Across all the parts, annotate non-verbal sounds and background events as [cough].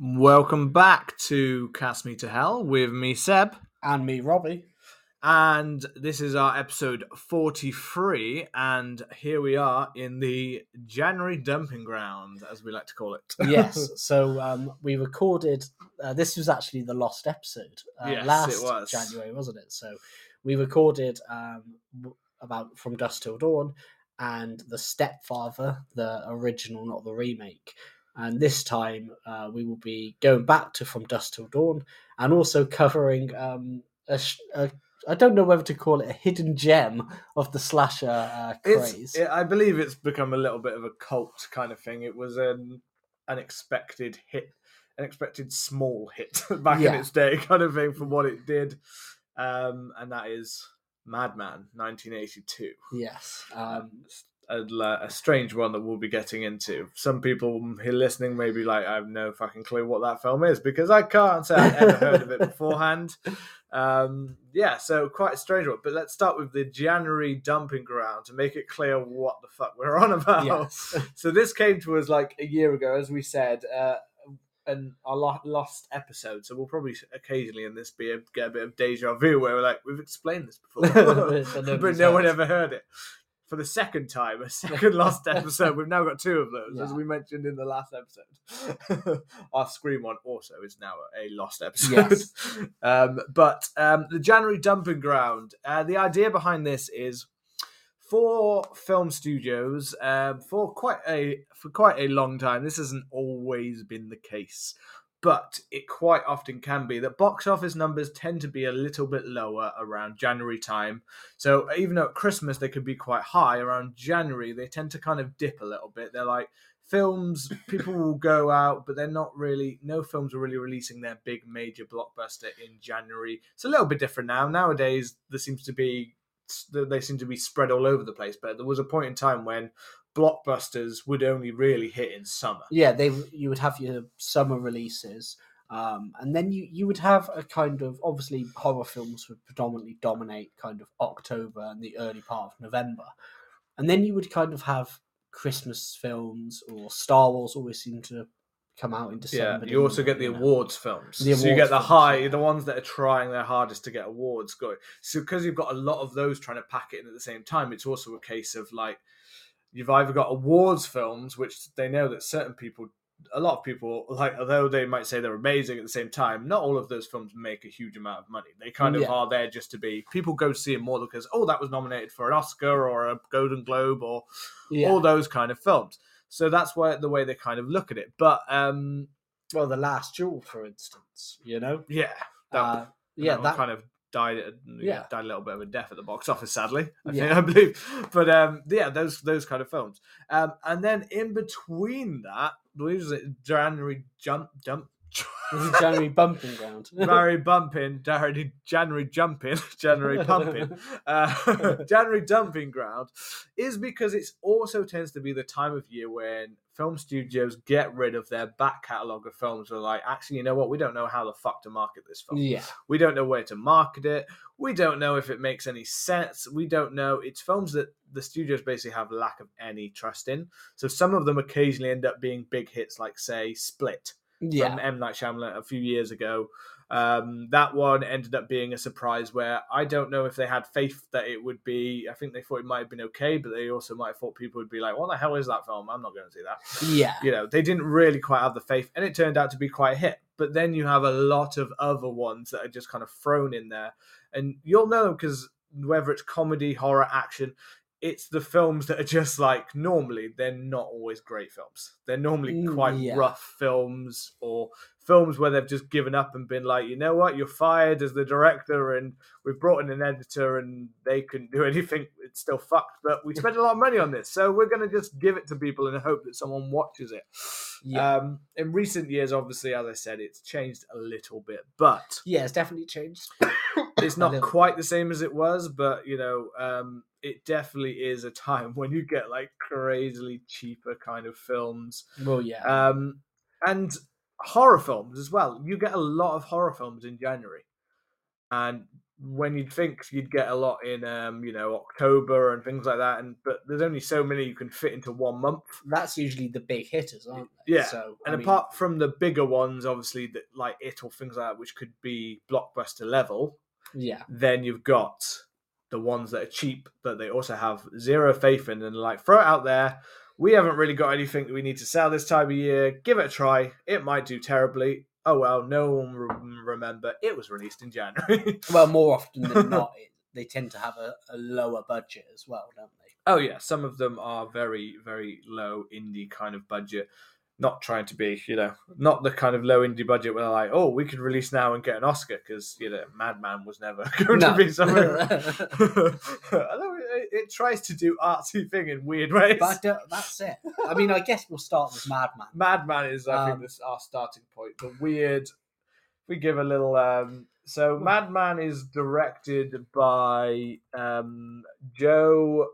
Welcome back to Cast Me to Hell with me, Seb. And me, Robbie. And this is our episode 43. And here we are in the January dumping ground, as we like to call it. [laughs] yes. [laughs] So um, we recorded, uh, this was actually the lost episode uh, Yes, last was. January, wasn't it? So we recorded um, about From Dusk Till Dawn and The Stepfather, the original, not the remake. And this time uh, we will be going back to From Dusk Till Dawn and also covering um, a, a I don't know whether to call it a hidden gem of the slasher uh, craze. It, I believe it's become a little bit of a cult kind of thing. It was an unexpected hit, an expected small hit [laughs] back in its day, kind of thing, from what it did. Um, and that is Madman, 1982. yes. Um, a, a strange one that we'll be getting into. Some people here listening may be like, I have no fucking clue what that film is because I can't say I've ever heard of it [laughs] beforehand. Um, yeah, so quite a strange one. But let's start with the January dumping ground to make it clear what the fuck we're on about. yes. [laughs] So this came to us like a year ago, as we said, uh, and our lost episode. So we'll probably occasionally in this be a, get a bit of deja vu where we're like, we've explained this before, [laughs] but no one ever heard it. For the second time, a [laughs] second last episode. We've now got two of those, as we mentioned in the last episode. [laughs] Our Scream one also is now a lost episode. Yes. [laughs] um, but um, the January dumping ground. Uh, the idea behind this is for film studios um, for quite a for quite a long time. This hasn't always been the case, but it quite often can be that box office numbers tend to be a little bit lower around January time. So even though at Christmas they could be quite high, around January they tend to kind of dip a little bit. They're like films people will go out but they're not really no films are really releasing their big major blockbuster in january it's a little bit different now nowadays there seems to be they seem to be spread all over the place but there was a point in time when blockbusters would only really hit in summer yeah, they you would have your summer releases, um, and then you you would have a kind of obviously horror films would predominantly dominate kind of October and the early part of November, and then you would kind of have Christmas films or Star Wars always seem to come out in December. yeah you also get the know? awards films The so you get the films, high yeah. the ones that are trying their hardest to get awards going so because you've got a lot of those trying to pack it in at the same time it's also a case of like you've either got awards films which they know that certain people a lot of people like although they might say they're amazing at the same time not all of those films make a huge amount of money they kind of Yeah. are there just to be people go see them more because oh that was nominated for an oscar or a golden globe or Yeah. all those kind of films so that's why the way they kind of look at it but um well, the Last Duel, for instance, you know. yeah that, Uh, yeah, that, that kind of died yeah, Yeah. died a little bit of a death at the box office sadly i think Yeah. [laughs] i believe but um yeah those those kind of films um and then in between that I believe it was january jump jump January bumping ground. [laughs] January bumping, January, January jumping, [laughs] January pumping, uh, [laughs] January dumping ground is because it also tends to be the time of year when film studios get rid of their back catalogue of films. They're like, actually, you know what? We don't know how the fuck to market this film. yeah, We don't know where to market it. We don't know if it makes any sense. We don't know. It's films that the studios basically have lack of any trust in. So some of them occasionally end up being big hits, like say Split yeah. from M Night Shyamalan a few years ago. Um, that one ended up being a surprise where I don't know if they had faith that it would be. I think they thought it might have been okay, but they also might have thought people would be like, "What the hell is that film? I'm not going to see that." yeah. you know, they didn't really quite have the faith, and it turned out to be quite a hit. But then you have a lot of other ones that are just kind of thrown in there, and you'll know because whether it's comedy, horror, action, it's the films that are just like normally they're not always great films. They're normally Mm, quite yeah. rough films or films where they've just given up and been like, you know what, you're fired as the director and we've brought in an editor and they couldn't do [laughs] anything. It's still fucked, but we spent a lot of money on this, so we're gonna just give it to people and hope that someone watches it. Yeah. Um, in recent years, obviously, as I said, it's changed a little bit, but yeah, it's definitely changed. It's not quite the same as it was, but you know, um, it definitely is a time [laughs] when you get like crazily cheaper kind of films, Well, yeah. um, and horror films as well. You get a lot of horror films in January, and when you'd think you'd get a lot in, um, you know, October and things like that, and but there's only so many you can fit into one month. That's usually the big hitters, aren't they? Yeah, So, And I mean, apart from the bigger ones, obviously, that like it or things like that, which could be blockbuster level, yeah, then you've got the ones that are cheap, but they also have zero faith in and like throw it out there. We haven't really got anything that we need to sell this time of year. Give it a try. It might do terribly. Oh well, no one will remember. It was released in January. [laughs] well, more often than not, they tend to have a, a lower budget as well, don't they? oh yeah, some of them are very, very low indie kind of budget. Not trying to be, you know, not the kind of low indie budget where they're like, oh, we could release now and get an Oscar because you know, Madman was never [laughs] going to be something. [laughs] Although it, it tries to do artsy thing in weird ways. but that's it. I mean, I guess we'll start with Madman. [laughs] Madman is, I Um, think, this our starting point. The weird. We give a little. um So Madman is directed by um Joe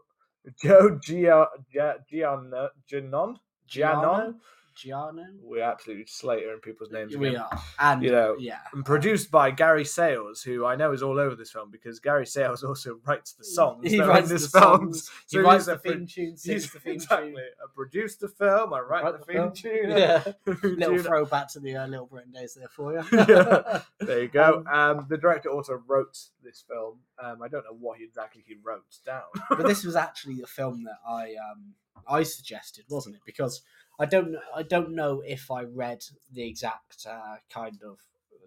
Joe Gia, Gia, Giannon. Giannon. Giano? We absolutely slater in people's names. We again. are. And, You know, yeah. And produced by Gary Sales, who I know is all over this film because Gary Sales [laughs] also writes the songs He writes the film. songs, So he writes the pro- theme tune, He's sings the theme exactly. tune. I produced the film. I write Write the the theme film. tune. [laughs] Yeah. [laughs] Tune. Little throwback to the uh, Little Britain days there for you. Yeah. There you go. Um, the director also wrote this film. Um, I don't know what exactly he wrote down. but this was actually the film that I um I suggested, wasn't it? Because I don't I don't know if I read the exact uh, kind of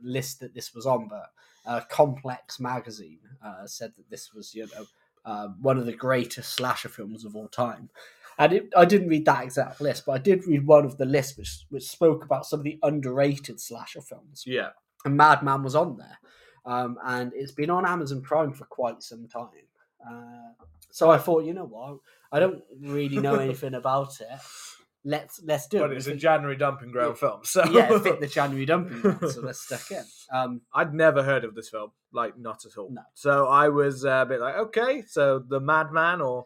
list that this was on, but uh, Complex magazine uh, said that this was you know uh, one of the greatest slasher films of all time. And it, I didn't read that exact list, but I did read one of the lists which which spoke about some of the underrated slasher films yeah. and Madman was on there, um, and it's been on Amazon Prime for quite some time. Uh, so I thought, you know what, I don't really know [laughs] anything about it. Let's let's do it. But it's a January dumping ground film. So yeah, it fit [laughs] the January dumping ground, so let's stick in. Um, I'd never heard of this film, like not at all. No. So I was uh, a bit like, okay, so the Madman or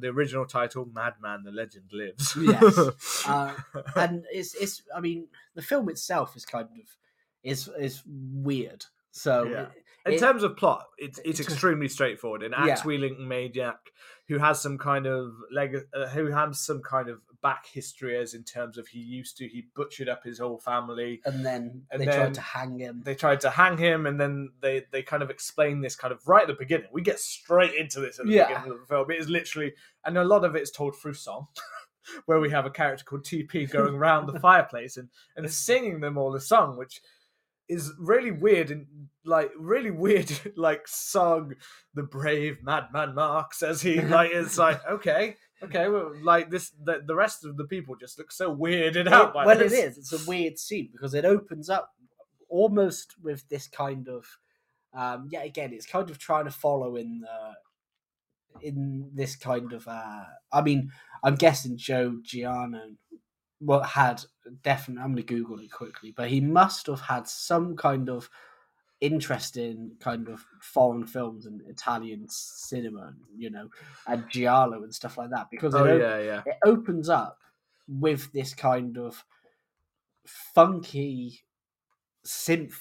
the original title, Madman: The Legend Lives. Yes. [laughs] uh, and it's it's I mean the film itself is kind of is is weird. So Yeah. it- In it- terms of plot, it's it's extremely straightforward. An Yeah. axe wielding maniac who has some kind of leg, uh, who has some kind of back history as in terms of he used to he butchered up his whole family. and then And they then- tried to hang him. They tried to hang him, and then they they kind of explain this kind of right at the beginning. We get straight into this at the Yeah. beginning of the film. It is literally, and a lot of it is told through song. [laughs] Where we have a character called TP going around the [laughs] fireplace and, and singing them all a song, which is really weird and like really weird [laughs] like song the brave madman mark says he [laughs] like it's like okay okay well like this the, the rest of the people just look so weirded out by well, this. it is. It's a weird scene because it opens up almost with this kind of, um, yeah. Again, it's kind of trying to follow in the, in this kind of. Uh, I mean, I'm guessing Joe Giano, what had definitely. I'm going to Google it quickly, but he must have had some kind of interest in kind of foreign films and Italian cinema, you know, and giallo and stuff like that because oh op- yeah yeah it opens up with this kind of funky synth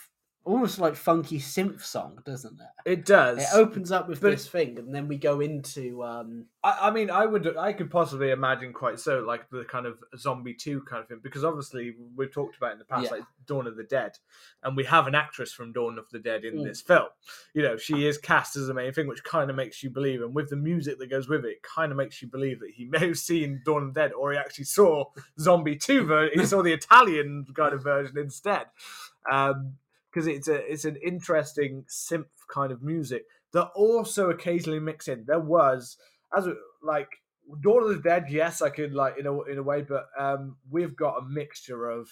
almost like funky synth song doesn't it it does it opens up with But- this thing and then we go into um I, I mean, I would, I could possibly imagine quite so, like the kind of zombie two kind of thing, because obviously we've talked about in the past, Yeah. like Dawn of the Dead, and we have an actress from Dawn of the Dead in Mm. this film. You know, she is cast as the main thing, which kind of makes you believe, and with the music that goes with it, it kind of makes you believe that he [laughs] may have seen Dawn of the Dead, or he actually saw Zombie two version. He saw the Italian kind of version instead, because it's a it's an interesting synth kind of music that also occasionally mix in. There was as like Dawn of the Dead, yes, I could like in a in a way, but um, we've got a mixture of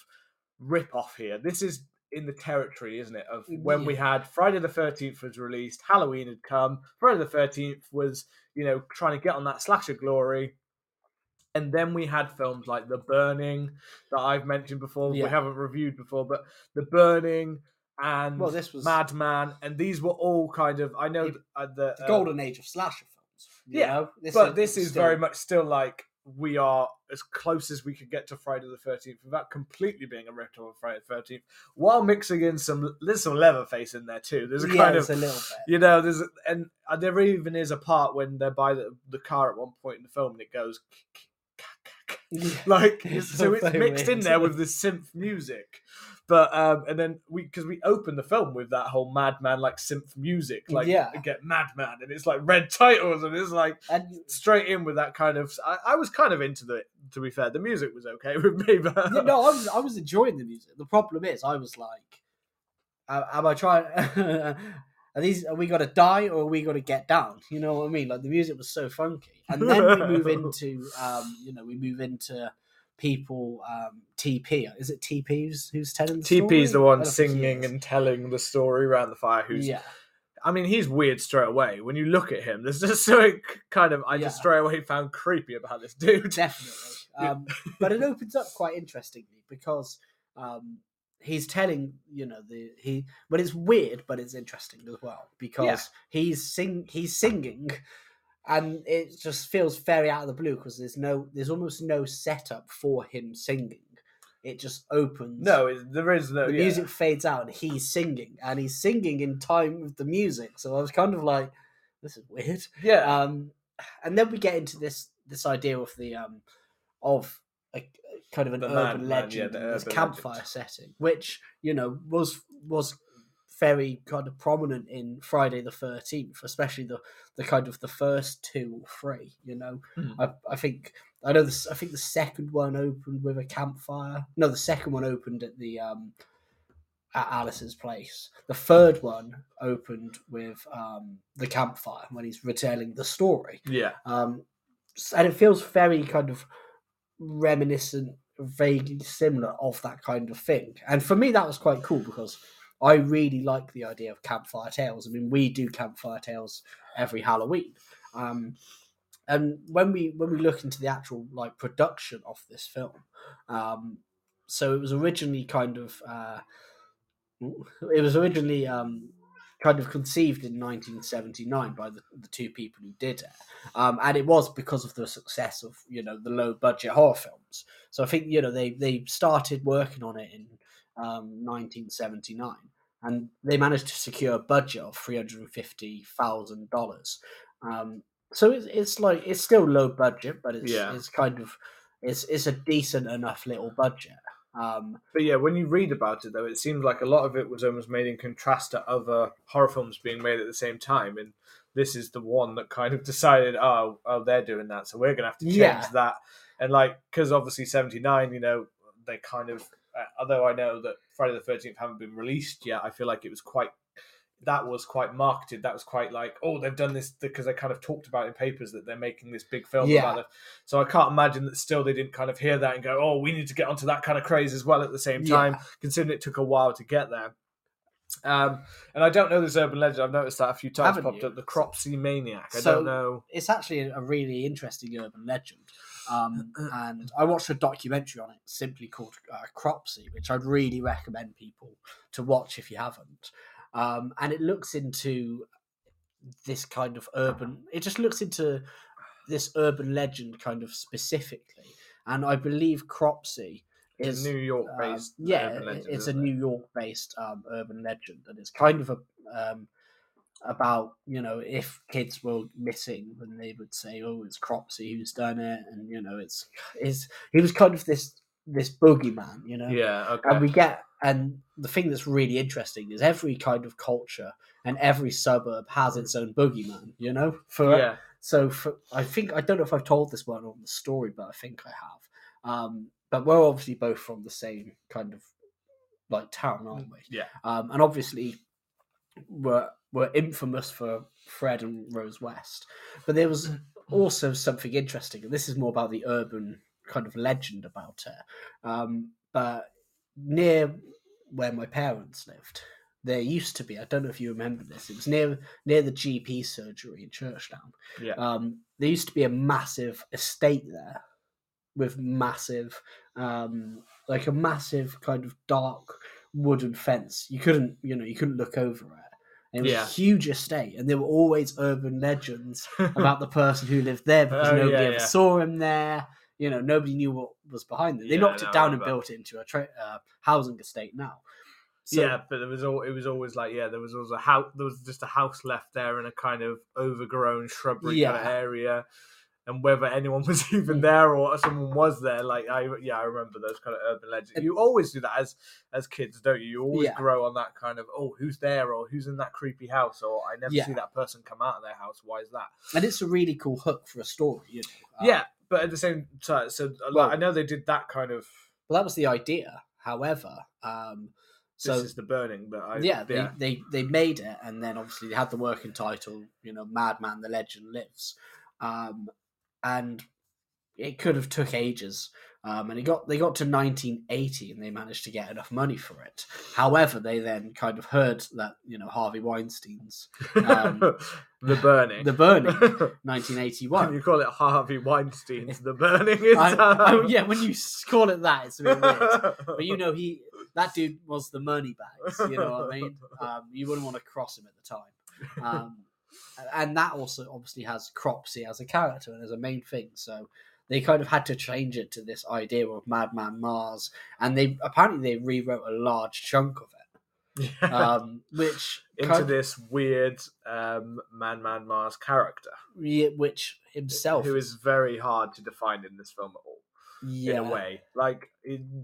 rip off here. This is in the territory, isn't it? Of when we had Friday the Thirteenth was released, Halloween had come, Friday the Thirteenth was you know trying to get on that slasher glory. And then we had films like The Burning that I've mentioned before, we haven't reviewed before, but The Burning and Well, this was- Madman, and these were all kind of I know It- uh, the the uh, golden age of slasher films. you Yeah, know? but this is still- very much still like we are as close as we could get to Friday the Thirteenth without completely being a rip of Friday the Thirteenth, while mixing in some there's some Leatherface in there too. There's a yeah, kind of a little bit. you know there's and there even is a part when they're by the, the car at one point in the film and it goes like [laughs] It's so it's mixed in there with the synth music. But um, and then we because we open the film with that whole madman like synth music, like Yeah. get madman, and it's like red titles, and it's like And straight in with that kind of. I, I was kind of into the. To be fair, the music was okay [laughs] with me, but Yeah, no, I was I was enjoying the music. The problem is, I was like, "Am I trying? [laughs] are these? Are we gonna die or are we gonna get down?" You know what I mean? Like the music was so funky, and then we move [laughs] into, um, you know, we move into people. Um, TP is it TP who's, who's telling the TP's the story? I one don't think he singing and telling the story around the fire. Who's, yeah, I mean, he's weird straight away. When you look at him, there's just [laughs] something kind of I just straight away found creepy about this dude. [laughs] definitely. [laughs] Um, but it opens up quite interestingly because um, he's telling you know the he, but it's weird, but it's interesting as well because Yeah. he's sing he's singing, and it just feels very out of the blue because there's no there's almost no setup for him singing. It just opens. No, it, there is no The yeah. music fades out and he's singing, and he's singing in time with the music. So I was kind of like, "This is weird." Yeah, um, and then we get into this this idea of the um of a kind of an The urban yeah, legend, the and this campfire legend. setting, which you know was was very kind of prominent in Friday the Thirteenth, especially the the kind of the first two or three. You know, Mhm. I I think I know this. I think the second one opened with a campfire. No, the second one opened at the um at Alice's place. The third one opened with um the campfire when he's retelling the story. yeah. Um, and it feels very kind of reminiscent, vaguely similar of that kind of thing. And for me, that was quite cool because I really like the idea of campfire tales. I mean, we do campfire tales every Halloween. Um, and when we when we look into the actual like production of this film, um, so it was originally kind of uh, it was originally um, kind of conceived in 1979 by the, the two people who did it um, and it was because of the success of you know the low budget horror films. So I think you know they they started working on it in um, 1979, and they managed to secure a budget of three hundred and fifty thousand dollars. Um, so it's, it's like it's still low budget, but it's Yeah. it's kind of it's it's a decent enough little budget. Um, But yeah, when you read about it, though, it seems like a lot of it was almost made in contrast to other horror films being made at the same time. And this is the one that kind of [laughs] decided, oh, oh, they're doing that, so we're gonna have to change Yeah. that. And like, because obviously seventy nine, you know, they kind of, uh, although I know that Friday the Thirteenth haven't been released yet, I feel like it was quite. That was quite marketed. That was quite like, oh, they've done this because they kind of talked about in papers that they're making this big film Yeah. about it. So I can't imagine that still they didn't kind of hear that and go, oh, we need to get onto that kind of craze as well at the same time, Yeah. considering it took a while to get there. Um, and I don't know this urban legend. I've noticed that a few times Haven't popped you? up. The Cropsey Maniac. I So- don't know. it's actually a really interesting urban legend. Um, and I watched a documentary on it simply called uh, Cropsey, which I'd really recommend people to watch if you haven't. Um, and it looks into this kind of urban, it just looks into this urban legend kind of specifically. And I believe Cropsey It's is New York uh, based. yeah, urban legend, it's a it? New York based um, urban legend, and it's kind of a um, about you know if kids were missing, then they would say, "Oh, it's Cropsey who's done it," and you know it's is he was kind of this this boogeyman, you know. Yeah, okay. And we get and the thing that's really interesting is every kind of culture and every suburb has its own boogeyman, you know. For yeah. so for, I think I don't know if I've told this one on the story, but I think I have. Um, but we're obviously both from the same kind of like town, aren't we? Yeah. Um, and obviously we're we're infamous for Fred and Rose West. But there was also something interesting, and this is more about the urban kind of legend about it. Um, but near where my parents lived, there used to be. I don't know if you remember this. It was near near the GP surgery in Churchdown. Yeah. Um, there used to be a massive estate there with massive, um, like a massive kind of dark wooden fence. You couldn't, you know, you couldn't look over it. It was Yeah. a huge estate, and there were always urban legends [laughs] about the person who lived there because Oh, nobody yeah, ever yeah. saw him there. You know, nobody knew what was behind it. They knocked no, it down and built it into a tra- uh, housing estate now. So, yeah, but there was all it was always like yeah, there was always a house. There was just a house left there in a kind of overgrown shrubbery kind of area, and whether anyone was [laughs] even Mm. there or someone was there, like I yeah, I remember those kind of urban legends. You always do that as as kids, don't you? You always Yeah. grow on that kind of oh, who's there or who's in that creepy house or I never Yeah. see that person come out of their house. Why is that? and it's a really cool hook for a story. You know? Uh, yeah, but at the same time, so Well- I know they did that kind of. well, that was the idea. However, um, so this is the burning, but I yeah, they, they they made it, and then obviously they had the working title, you know, "Madman: The Legend Lives," um, and it could have took ages. Um, and it got they got to 1980, and they managed to get enough money for it. However, they then kind of heard that you know Harvey Weinstein's um, [laughs] the burning. The Burning, [laughs] When 1981. you call it Harvey Weinstein's The Burning is [laughs] I, um, I- yeah, when you call it that, it's a bit weird. But you know, he that dude was the money bags. You know what I mean? Um, you wouldn't want to cross him at the time. And that also obviously has Cropsey as a character and as a main thing. So they kind of had to change it to this idea of Madman Marz, and they apparently they rewrote a large chunk of it, um, which [laughs] into kind this weird um, Man Man Marz character, which himself who is very hard to define in this film at all. yeah, In a way, like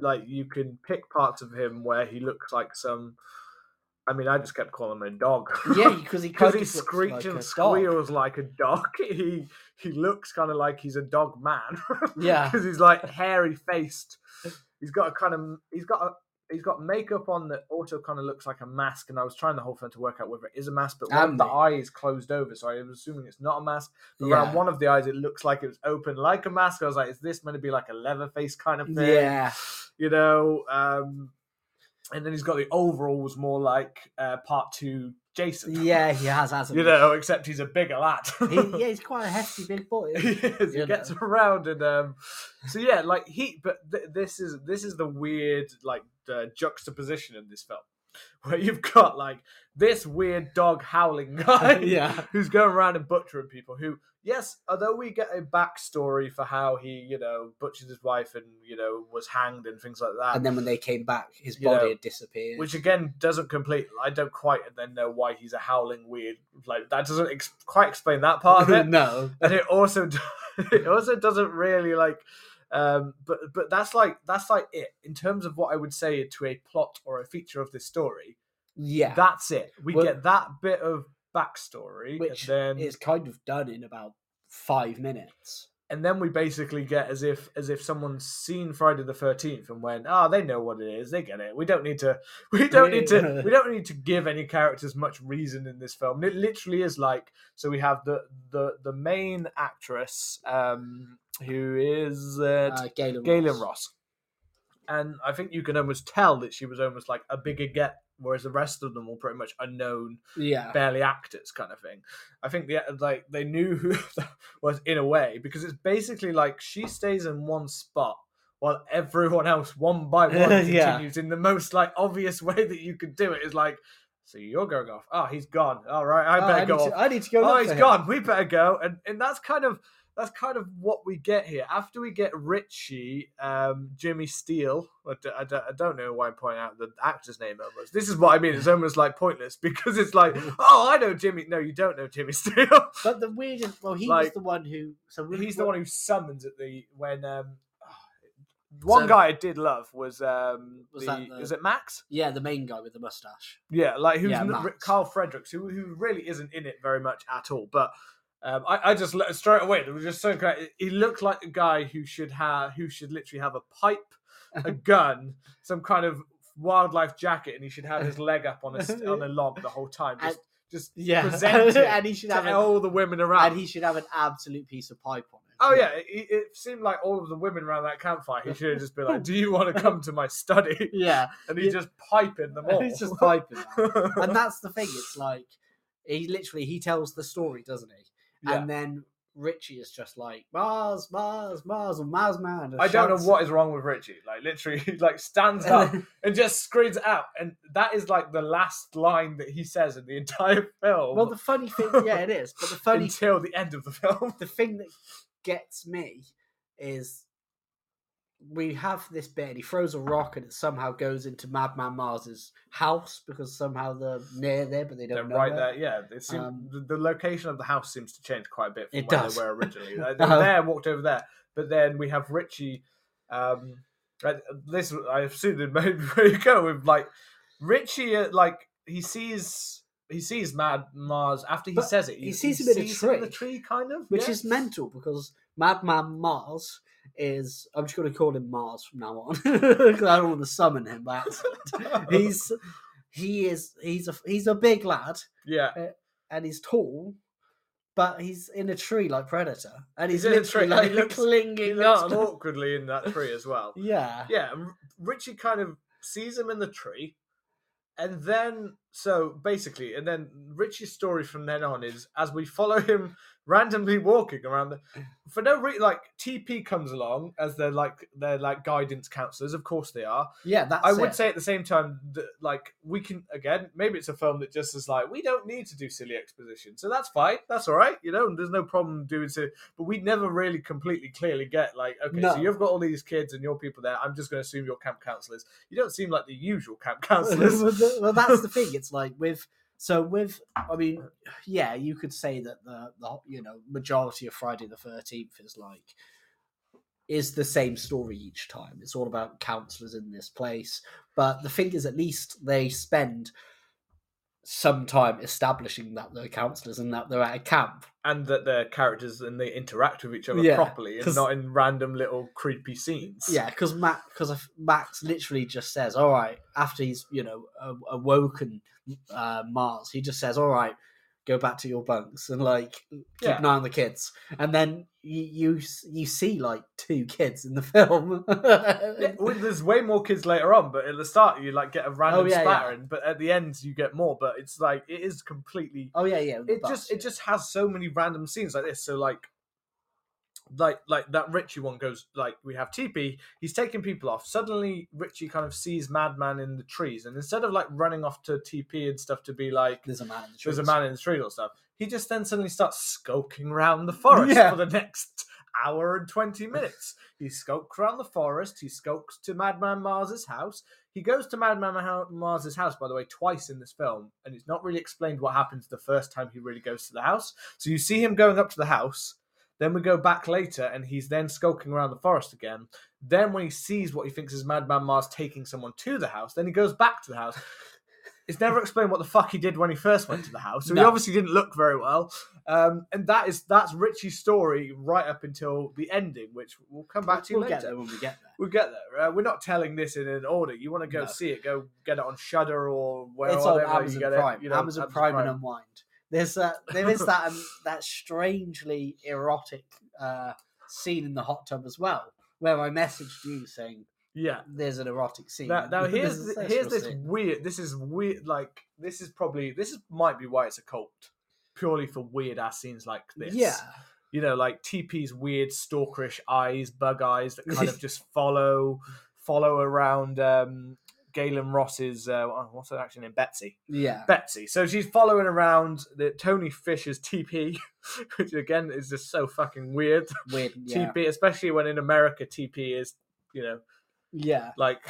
like you can pick parts of him where he looks like some. I mean, I just kept calling him a dog. yeah, [laughs] because he because he screeches like and dog. squeals like a dog. [laughs] He he looks kind of like he's a dog man. [laughs] Yeah. because he's like hairy faced. He's got a kind of he's got a he's got makeup on that also kind of looks like a mask. And I was trying the whole film to work out whether it is a mask, but one of the eye is closed over, so I was assuming it's not a mask. But Yeah. around one of the eyes, it looks like it was open like a mask. I was like, is this meant to be like a leather face kind of thing? Yeah, you know. Um, and then he's got the overalls more like uh, part two Jason. yeah, he has, hasn't You he? know, except he's a bigger lad. [laughs] He, yeah, [laughs] he's quite a hefty big boy. he isn't. He [laughs] gets around and um. So yeah, like he. But th- this is this is the weird like uh, juxtaposition in this film, where you've got like this weird dog howling guy, Yeah. who's going around and butchering people. Who, yes, although we get a backstory for how he, you know, butchered his wife and you know was hanged and things like that. And then when they came back, his You body know, had disappeared. which again doesn't complete. I don't quite then know why he's a howling weird. Like that doesn't ex- quite explain that part of [laughs] it. no, and it also [laughs] it also doesn't really like. Um, but but that's like that's like it in terms of what I would say to a plot or a feature of this story. yeah, That's it. We Well- get that bit of backstory, which and then is kind of done in about five minutes. and then we basically get as if as if someone's seen Friday the Thirteenth and went, oh, they know what it is, they get it. We don't need to, [laughs] we don't need to, we don't need to give any characters much reason in this film. It literally is like so. We have the the the main actress, um, who is uh, Uh, Gaylen, Gaylen Ross. Ross, and I think you can almost tell that she was almost like a bigger get, whereas the rest of them were pretty much unknown Yeah, barely actors kind of thing. I think the like they knew who [laughs] was in a way because it's basically like she stays in one spot while everyone else one by [laughs] one Yeah. continues in the most like obvious [laughs] way that you could do it. Is like so you're going off? Oh he's gone. All right I Oh, better I, go to, I need to go. oh he's gone. We better go. And and that's kind of that's kind of what we get here after we get Richie um Jimmy Steele I d- I, d- I don't know why I'm pointing out the actor's name almost this is what I mean it's almost like pointless because it's like [laughs] oh I know Jimmy no you don't know Jimmy [laughs] Steele But the weirdest, well, he Like, was the one who. So he's the one who summons at the when um [sighs] one So- guy I did love was um Was the, that the- is it Max Yeah, the main guy with the mustache. Yeah, like who's Yeah. Carl Fredericks, who who really isn't in it very much at all. But um, I, I just straight away there was just so great. He looked like a guy who should have who should literally have a pipe, a [laughs] gun, some kind of wildlife jacket, and he should have his [laughs] leg up on a on a log the whole time, just just [laughs] Yeah, and he should have an, all the women around. and he should have an absolute piece of pipe on it. Oh yeah, it, it seemed like all of the women around that campfire. He should have just been like, "Do you want to come to my study?" yeah. And he's Yeah. just piping them all. He's just piping. and that's the thing. It's like he literally he tells the story, doesn't he? Yeah. And then Richie is just like Marz, Marz, Marz, or Marz man. I don't know what is wrong with Richie. Like literally, he [laughs] like stands up [laughs] and just screams out, and that is like the last line that he says in the [laughs] entire film. well, the funny thing, yeah, it is. But the funny, until the end of the film. the thing that gets me is we have this bit, and he throws a rock, and it somehow goes into Madman Marz's house because somehow they're near there, but they They're don't know right it. there. Yeah, it seem, Um, the, the location of the house seems to change quite a bit from It where does. they were originally. [laughs] They were Uh-huh. there, walked over there, but then we have Richie. Um, this I assume maybe [laughs] where you go with like Richie. Uh, like he sees he sees Mad Marz after he But says it. he sees him in a in the tree, tree, kind of, which yeah. is mental because Madman Marz is. I'm just going to call him Marz from now on [laughs] because I don't want to summon him But [laughs] he's he is he's a he's a big lad yeah. Uh, and he's tall, but he's in a tree like Predator, and he's, He's in a literally tree, and he like looks- [laughs] clinging He looks on. awkwardly in that tree as well. Yeah, Yeah, and Richie kind of sees him in the tree, and then so basically, and then Richie's story from then on is as we follow him randomly walking around the for no reason. Like TP comes along as they're like they're like guidance counselors. Of course they are. yeah. That's I would it. say at the same time that like we can again maybe it's a film that just is like we don't need to do silly exposition, so that's fine. That's all right. You know, and there's no problem doing so. But we never really completely clearly get like okay, so you've got all these kids and your people there. I'm just going to assume you're camp counselors. You don't seem like the usual camp [laughs] counselors. well, that's the thing. [laughs] It's like with so with I mean, yeah, you could say that the the you know majority of Friday the Thirteenth is like is the same story each time. It's all about counselors in this place, but the thing is, at least they spend some time establishing that they're counselors and that they're at a camp. and that their characters and they interact with each other Yeah, properly and not in random little creepy scenes. Yeah, because Max, because Max literally just says, "All right," after he's you know awoken uh, Mars, he just says, "All right, go back to your bunks and like keep Yeah. an eye on the kids." And then you you, you see like two kids in the [laughs] film. Yeah, well, there's way more kids later on, but at the start you like get a random Oh, yeah, splattering, but at the end you get more. But it's like it is completely. oh yeah, yeah. It just bus, it just has so many random scenes like this. So like, like like that Richie one goes like we have TP. He's taking people off. Suddenly Richie kind of sees Madman in the trees, and instead of like running off to TP and stuff to be like there's a man in the there's a man in the tree or stuff. He just then suddenly starts skulking around the forest Yeah. for the next hour and 20 minutes. He skulks around the forest. He skulks to Madman Marz's house. He goes to Madman Marz's house, by the way, twice in this film, and it's not really explained what happens the first time he really goes to the house. So you see him going up to the house. Then we go back later, and he's then skulking around the forest again. Then, when he sees what he thinks is Madman Marz taking someone to the house, then he goes back to the house. [laughs] It's never explained what the fuck he did when he first went to the house. So he No. obviously didn't look very well. Um, and that is that's Richie's story right up until the ending, which we'll come back to We'll later. get there when we get there. We'll get there. Uh, we're not telling this in an order. You want to go No. see it? Go get it on Shudder or where it's on whatever you Amazon get Prime. it. You know, Amazon Prime and Unwind. There's that. There is that. Um, [laughs] that strangely erotic uh, scene in the hot tub as well, where I messaged you saying yeah. there's an erotic scene. Now, now [laughs] here's here's this scene. weird. This is weird. Like this is probably this is might be why it's a cult, purely for weird ass scenes like this. Yeah, you know, like TP's weird stalkerish eyes, bug eyes that kind of [laughs] just follow follow around um Gaylen Ross's uh, what's her actual name? Betsy. yeah. Betsy. So she's following around the Tony Fisher's TP, [laughs] which again is just so fucking weird. Weird. [laughs] Yeah. TP, especially when in America TP is, you know, Yeah. like [laughs]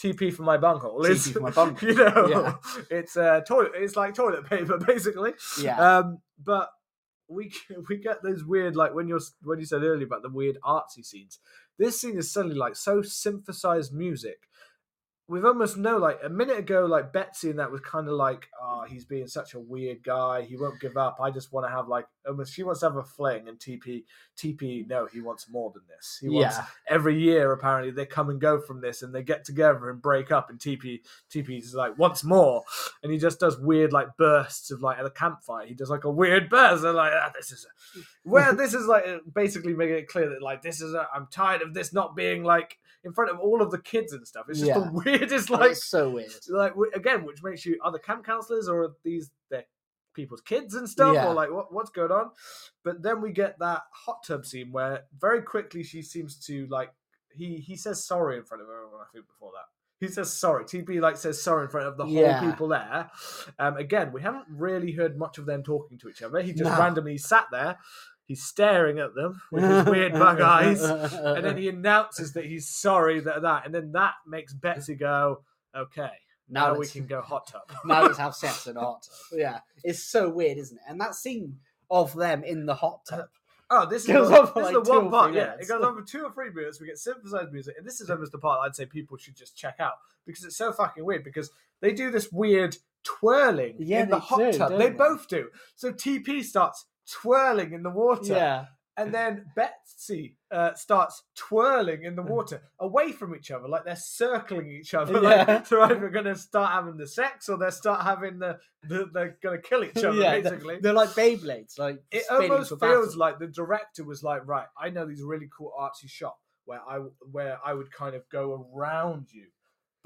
TP for my bunghole. TP for my bunghole, You know, yeah. it's uh, toilet. It's like toilet paper, basically. Yeah. Um, but we we get those weird like when you're when you said earlier about the weird artsy scenes. This scene is suddenly like so synthesized music. We've almost know like a minute ago, like Betsy and that was kind of like, oh, he's being such a weird guy. He won't give up. I just want to have like almost she wants to have a fling, and TP TP no, he wants more than this. He wants Yeah. every year apparently they come and go from this, and they get together and break up, and TP TP's like once more, and he just does weird like bursts of like at a campfire. He does like a weird burst, and like ah, this is a, [laughs] where this is like basically making it clear that like this is a, I'm tired of this not being like in front of all of the kids and stuff. It's just Yeah. the [laughs] weirdest like it's so weird. like again, which makes you are the camp counselors or are these their people's kids and stuff, Yeah. or like what what's going on? But then we get that hot tub scene where very quickly she seems to like he he says sorry in front of everyone. I think before that. He says sorry. TP like says sorry in front of the whole Yeah. people there. Um, again, we haven't really heard much of them talking to each other. He just No. randomly sat there. He's staring at them with his weird bug [laughs] eyes, and then he announces that he's sorry that that, and then that makes Betsy go, "Okay, now, now we can go hot tub." [laughs] now let's have sex in a hot tub. Yeah, it's so weird, isn't it? And that scene of them in the hot tub. [laughs] Oh, this is, Goes the, on for like the two one or part. Yeah, it goes on [laughs] for two or three minutes. We get synthesized music, and this is almost the part I'd say people should just check out because it's so fucking weird. Because they do this weird twirling Yeah, in the hot do, tub. They they? both do. So TP starts twirling in the water, Yeah, and then Betsy uh, starts twirling in the Mm. water away from each other, like they're circling each other. [laughs] Yeah. Like they're either going to start having the sex or they start having the, the they're going to kill each other. yeah. basically, They're, they're like Beyblades, like it almost feels battle. like the director was like, right, I know these really cool artsy shot where I where I would kind of go around you,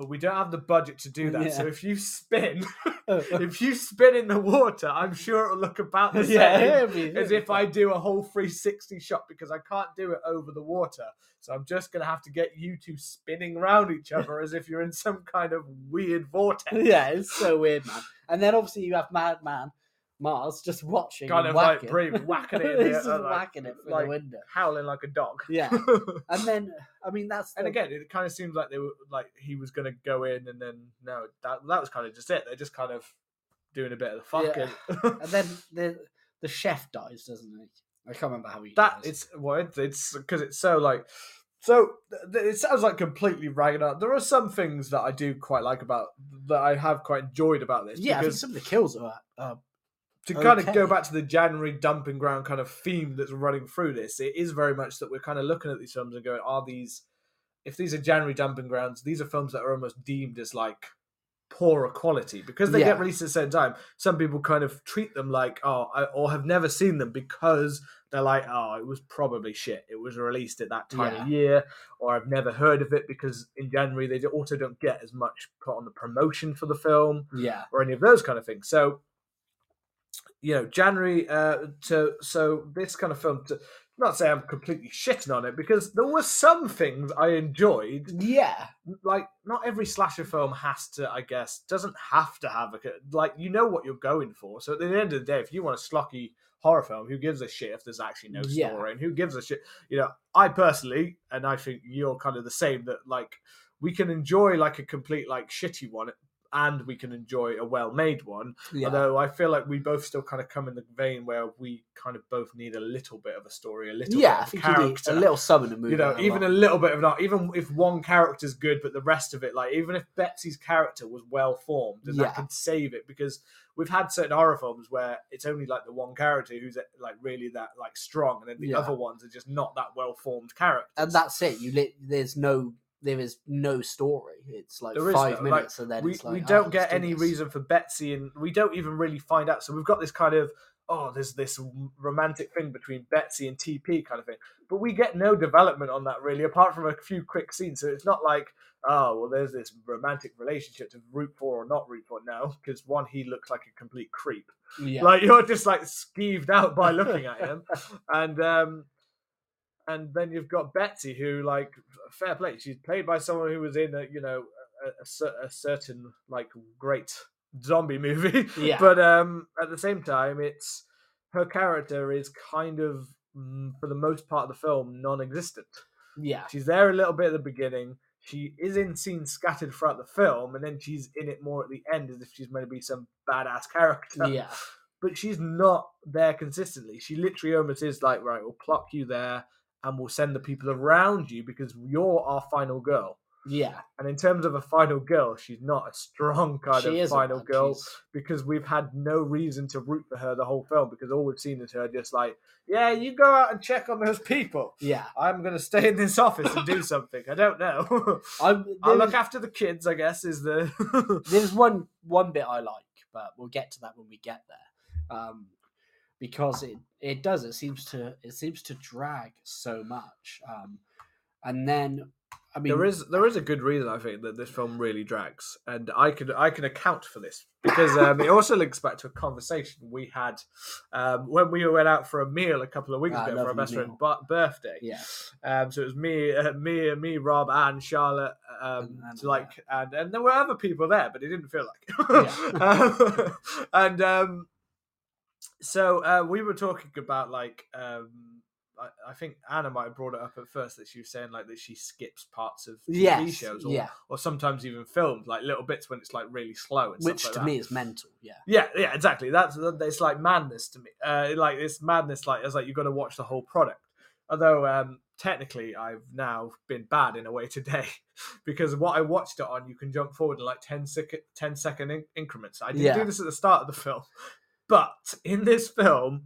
but we don't have the budget to do that. So if you spin, [laughs] oh. [laughs] if you spin in the water, I'm sure it'll look about the [laughs] same yeah, be- as if. I do a whole 360 shot because I can't do it over the water. So I'm just gonna have to get you two spinning around each other as if you're in some kind of weird vortex. yeah, it's so weird, man. And then obviously you have Madman Marz just [laughs] watching, Kind of like whacking. breathing, whacking it [laughs] in the- He's just like- whacking it through like- the window. Howling like a dog. Yeah, [laughs] and then I mean that's And again, it kind of seems like they were like he was going to go in, and then no, that that was kind of just it. They're just kind of doing a bit of the fucking. and then the the chef dies, doesn't he? I can't remember how he that dies. it's well, it's- it's because it's so like. So it sounds like completely ragging out. There are some things that I do quite like about that I have quite enjoyed about this. yeah. Because some of the kills are uh, to kind of go back to the January dumping ground kind of theme that's running through this, it is very much that we're kind of looking at these films and going, are these, if these are January dumping grounds, these are films that are almost deemed as like poorer quality because they Yeah. get released at the same time. Some people kind of treat them like, oh, I, or have never seen them because they're like, oh, it was probably shit. It was released at that time Yeah. of year, or I've never heard of it because in January they also don't get as much put on the promotion for the film yeah, or any of those kind of things. So, you know, January uh, to so this kind of film. To, not say I'm completely shitting on it because there were some things I enjoyed. yeah, Like, not every slasher film has to, I guess, doesn't have to have a like you know what you're going for. So at the end of the day, if you want a schlocky horror film, who gives a shit if there's actually no Yeah. story and who gives a shit? You know, I personally, and I think you're kind of the same that like we can enjoy like a complete like shitty one and we can enjoy a well-made one yeah. although i feel like we both still kind of come in the vein where we kind of both need a little bit of a story a little yeah, bit of character a little sum in the movie. you know even a little bit of not even if one character's good but the rest of it like even if betsy's character was well formed then Yeah. that could save it because we've had certain horror films where it's only like the one character who's like really that like strong and then the Yeah. other ones are just not that well formed characters and that's it. You lit. There's no. There is no story. It's like There five no, like, minutes, and then we, it's like we oh, don't let's get any this. reason for Betsy, and we don't even really find out. So we've got this kind of oh, there's this romantic thing between Betsy and TP kind of thing, but we get no development on that really, apart from a few quick scenes. So it's not like oh, well, there's this romantic relationship to root for or not root for. now, because one, he looks like a complete creep. Yeah. Like you're just like skeeved out by looking at him, [laughs] and um, and then you've got Betsy, who like fair play, she's played by someone who was in a you know a, a, a certain like great zombie [laughs] movie, Yeah. but um, at the same time, it's her character is kind of mm, for the most part of the film non-existent. yeah. She's there a little bit at the beginning. She is in scenes scattered throughout the film, and then she's in it more at the end as if she's meant to be some badass character Yeah. but she's not there consistently. She literally almost is like, right, we'll plop you there and we'll send the people around you because you're our final girl. Yeah, And in terms of a final girl, she's not a strong kind she of final girl She's- because we've had no reason to root for her the whole film because all we've seen is her just like, yeah, you go out and check on those people. Yeah, I'm going to stay in this office and do [laughs] something. I don't know. [laughs] I'm, [laughs] I'll look after the kids, I guess, is the. There's one one bit I like, but we'll get to that when we get there. Um, because it it does it seems to it seems to drag so much. Um, and then I mean there is there is a good reason I think that this film really drags, and I can I can account for this because um, it also links back to a conversation we had um, when we went out for a meal a couple of weeks Ah, ago for our best meal. friend's birthday. yeah Um, so it was me, uh, me, uh, me, Rob, and Charlotte. Um, And Anna, to like, and and there were other people there, but it didn't feel like. [laughs] um, and um, so uh, we were talking about like, um, I, I think Anna might have brought it up at first that she was saying like that she skips parts of TV yes shows, or, yeah, or sometimes even films like little bits when it's like really slow and which stuff to that. me is mental. Yeah, Yeah, yeah, exactly. That's it's like madness to me. Uh, like it's madness. Like it's like you've got to watch the whole product. Although um, technically, I've now been bad in a way [laughs] today because what I watched it on, you can jump forward in like 10 second, 10 second in- increments. I didn't Yeah. do this at the start of the [laughs] film, but in this film,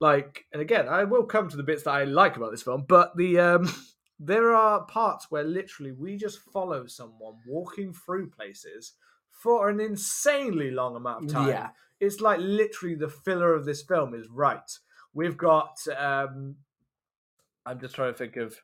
like, and again, I will come to the bits that I like about this film, but the um, [laughs] there are parts where literally we just follow someone walking through places for an insanely long amount of time yeah, it's like literally the filler of this film is right. We've got um I'm just trying to think of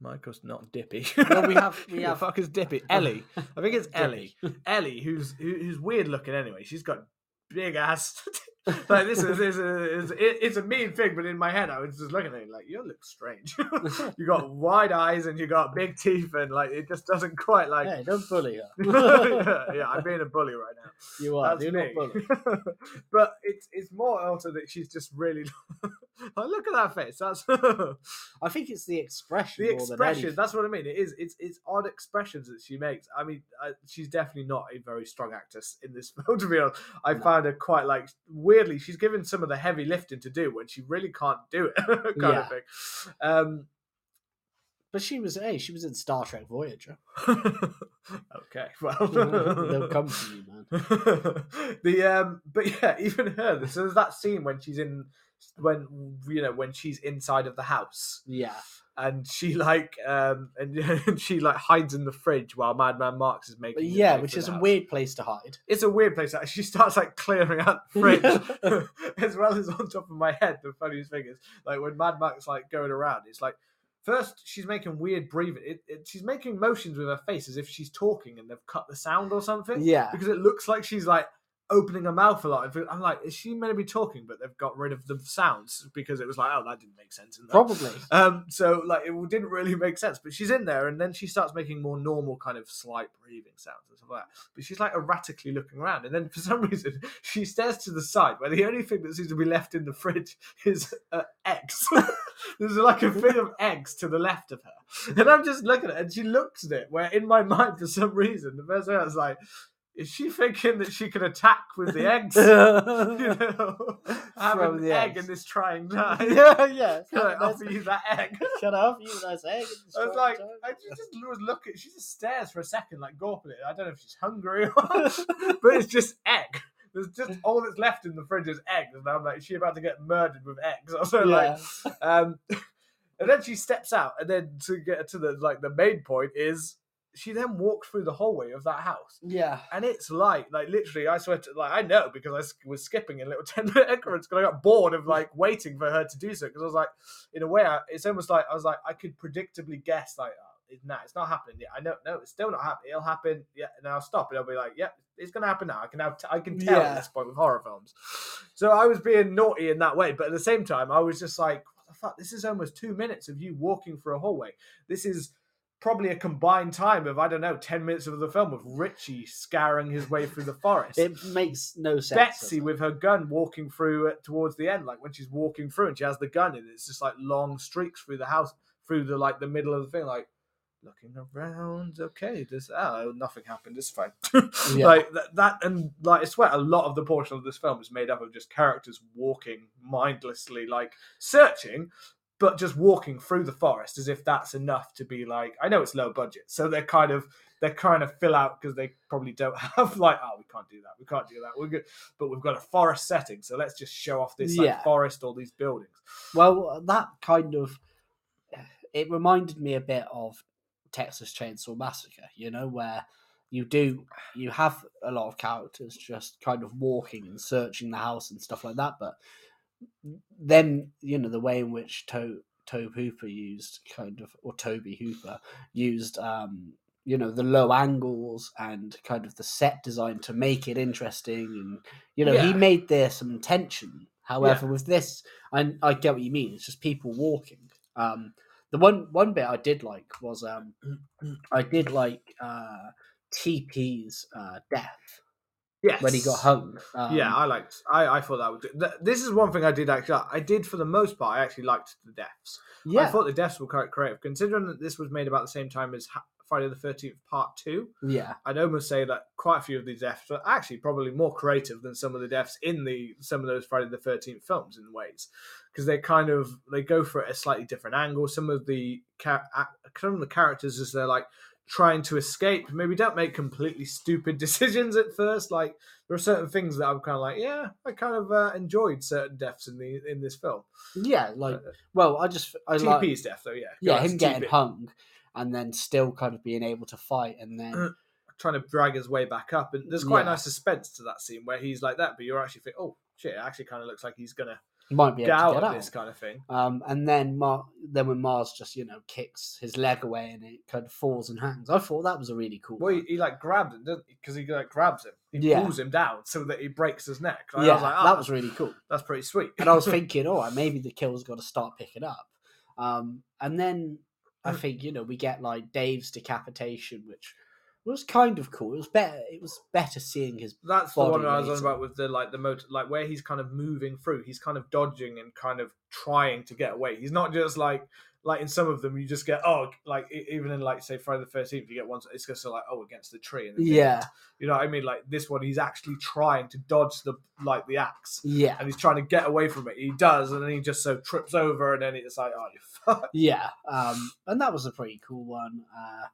Michael's not Dippy. Well, we have- [laughs] we have- fuck is Dippy? Ellie. I think it's [laughs] Ellie. Ellie, who's who, who's weird looking anyway. She's got big ass. Like this is, is, a, is it, it's a mean thing, but in my head I was just looking at it like you look strange. [laughs] you got wide eyes and you got big teeth and like it just doesn't quite like. hey, don't bully her. [laughs] yeah, yeah, I'm being a bully right now. you are. That's me. not bully. [laughs] but it's it's more also that she's just really. oh, look at that face. That's I think it's the expression. The than expression. That's what I mean. It is. It's it's odd expressions that she makes. I mean, uh, she's definitely not a very strong actress in this film. To be honest, I No. found her quite like weirdly. She's given some of the heavy lifting to do when she really can't do it, [laughs] kind Yeah. of thing. Um, But she was. Hey, she was in Star Trek Voyager. [laughs] okay, well, [laughs] They'll come to you, man. the um but yeah even her so there's that scene when she's in when you know when she's inside of the house Yeah, and she like um and, [laughs] and she like hides in the fridge while madman Marz is making yeah, which is the a weird place to hide. it's a weird place she starts like clearing out the [laughs] fridge [laughs] as well as on top of my head the funniest thing is like when mad max like going around it's like First, she's making weird breathing. It, it, she's making motions with her face as if she's talking, and they've cut the sound or something Yeah, because it looks like she's like opening her mouth a lot. I'm like, is she meant to be talking? But they've got rid of the sounds because it was like, oh, that didn't make sense. In there. probably. Um, so like it didn't really make sense. But she's in there, and then she starts making more normal kind of slight breathing sounds and stuff like that. But she's like erratically looking around, and then for [laughs] some reason she stares to the side, where the only thing that seems to be left in the fridge [laughs] is uh, eggs. [laughs] There's like a thing of eggs to the left of her, and I'm just looking at it, and she looks at it. Where in my mind, for some reason, the first thing I was like. Is she thinking that she can attack with the eggs? [laughs] you know, have From an egg eggs. in this trying [laughs] time. yeah, yeah. Can I offer you that egg? [laughs] Shut up, you nice egg. I was like, I just, just was looking. She just stares for a second, like gawping it. I don't know if she's hungry, or, but it's just egg. There's just all that's left in the fridge is eggs, and I'm like, is she about to get murdered with eggs? I was so like, um, and then she steps out, and then to get to the like the main point is she then walked through the hallway of that house. yeah. And it's like, like literally, I swear to, like, I know because I was skipping in little [laughs] 10 minute increments because I got bored of like waiting for her to do so. Because I was like, in a way, I, it's almost like I was like, I could predictably guess, like, oh, nah, it's not happening yet. I know, no, it's still not happening. It'll happen, yeah, and I'll stop. And I'll be like, yep, it's going to happen now. I can have, t- I can tell Yeah. at this point with horror films. So I was being naughty in that way. But at the same time, I was just like, what the fuck? This is almost two minutes of you walking through a hallway. This is probably a combined time of I don't know ten minutes of the film of Richie scouring his way through the forest. It makes no sense. Betsy with her gun walking through it towards the end, like when she's walking through and she has the gun and it's just like long streaks through the house, through the like the middle of the thing, like looking around. Okay, this oh nothing happened. It's fine. [laughs] Yeah. Like that, that and like I swear a lot of the portion of this film is made up of just characters walking mindlessly, like searching. But just walking through the forest as if that's enough to be like I know it's low budget, so they're kind of they're kind of fill out because they probably don't [laughs] have like oh we can't do that we can't do that we're good but we've got a forest setting so let's just show off this like, Yeah. forest all these buildings Well, that kind of it reminded me a bit of Texas Chainsaw Massacre, you know, where you do you have a lot of characters just kind of walking and searching the house and stuff like that, but then you know the way in which to Tobe Hooper used kind of or Toby Hooper used um you know the low angles and kind of the set design to make it interesting and you know he made there some tension. However with this I, I get what you mean it's just people walking. Um the one one bit i did like was um [clears throat] i did like uh tp's uh death yes when he got hung um, yeah i liked i i thought that was good. This is one thing i did actually i did for the most part i actually liked the deaths Yeah. i thought the deaths were quite creative considering that this was made about the same time as friday the 13th part 2 yeah I'd almost say that quite a few of these deaths are actually probably more creative than some of the deaths in the some of those Friday the Thirteenth films in ways, because they kind of they go for it a slightly different angle. Some of the some of the characters as they're like trying to escape, maybe don't make completely stupid [laughs] decisions at first. Like there are certain things that I'm kind of like, yeah, I kind of uh, enjoyed certain deaths in the in this film. yeah like Uh, well i just i like TP's death though, yeah, yeah him getting TP. hung and then still kind of being able to fight and then [clears throat] trying to drag his way back up. And there's quite Yeah. a nice suspense to that scene where he's like that, but you're actually think, oh shit, it actually kind of looks like he's gonna might be able out to get out this kind of thing. Um, and then Mar- then when Marz just you know kicks his leg away and it kind of falls and hangs, I thought that was a really cool. Well, he, he like grabbed him, doesn't he? Because he like grabs him, he Yeah. pulls him down so that he breaks his neck. And yeah, I was like, oh, that was really cool. that's pretty sweet. And I was [laughs] thinking, all right, maybe the kill's got to start picking up. Um, and then Mm. I think you know we get like Dave's decapitation, which was kind of cool. It was better. It was better seeing his. that's the one I was on about with the like the motor, like where he's kind of moving through. He's kind of dodging and kind of trying to get away. He's not just like like in some of them you just get oh like even in like say Friday the Thirteenth you get one it's just like oh against the tree and Yeah, you know what I mean like this one he's actually trying to dodge the like the axe yeah, and he's trying to get away from it. He does, and then he just so trips over, and then it's like, oh, you [laughs] fuck. yeah. Um, and that was a pretty cool one. Uh,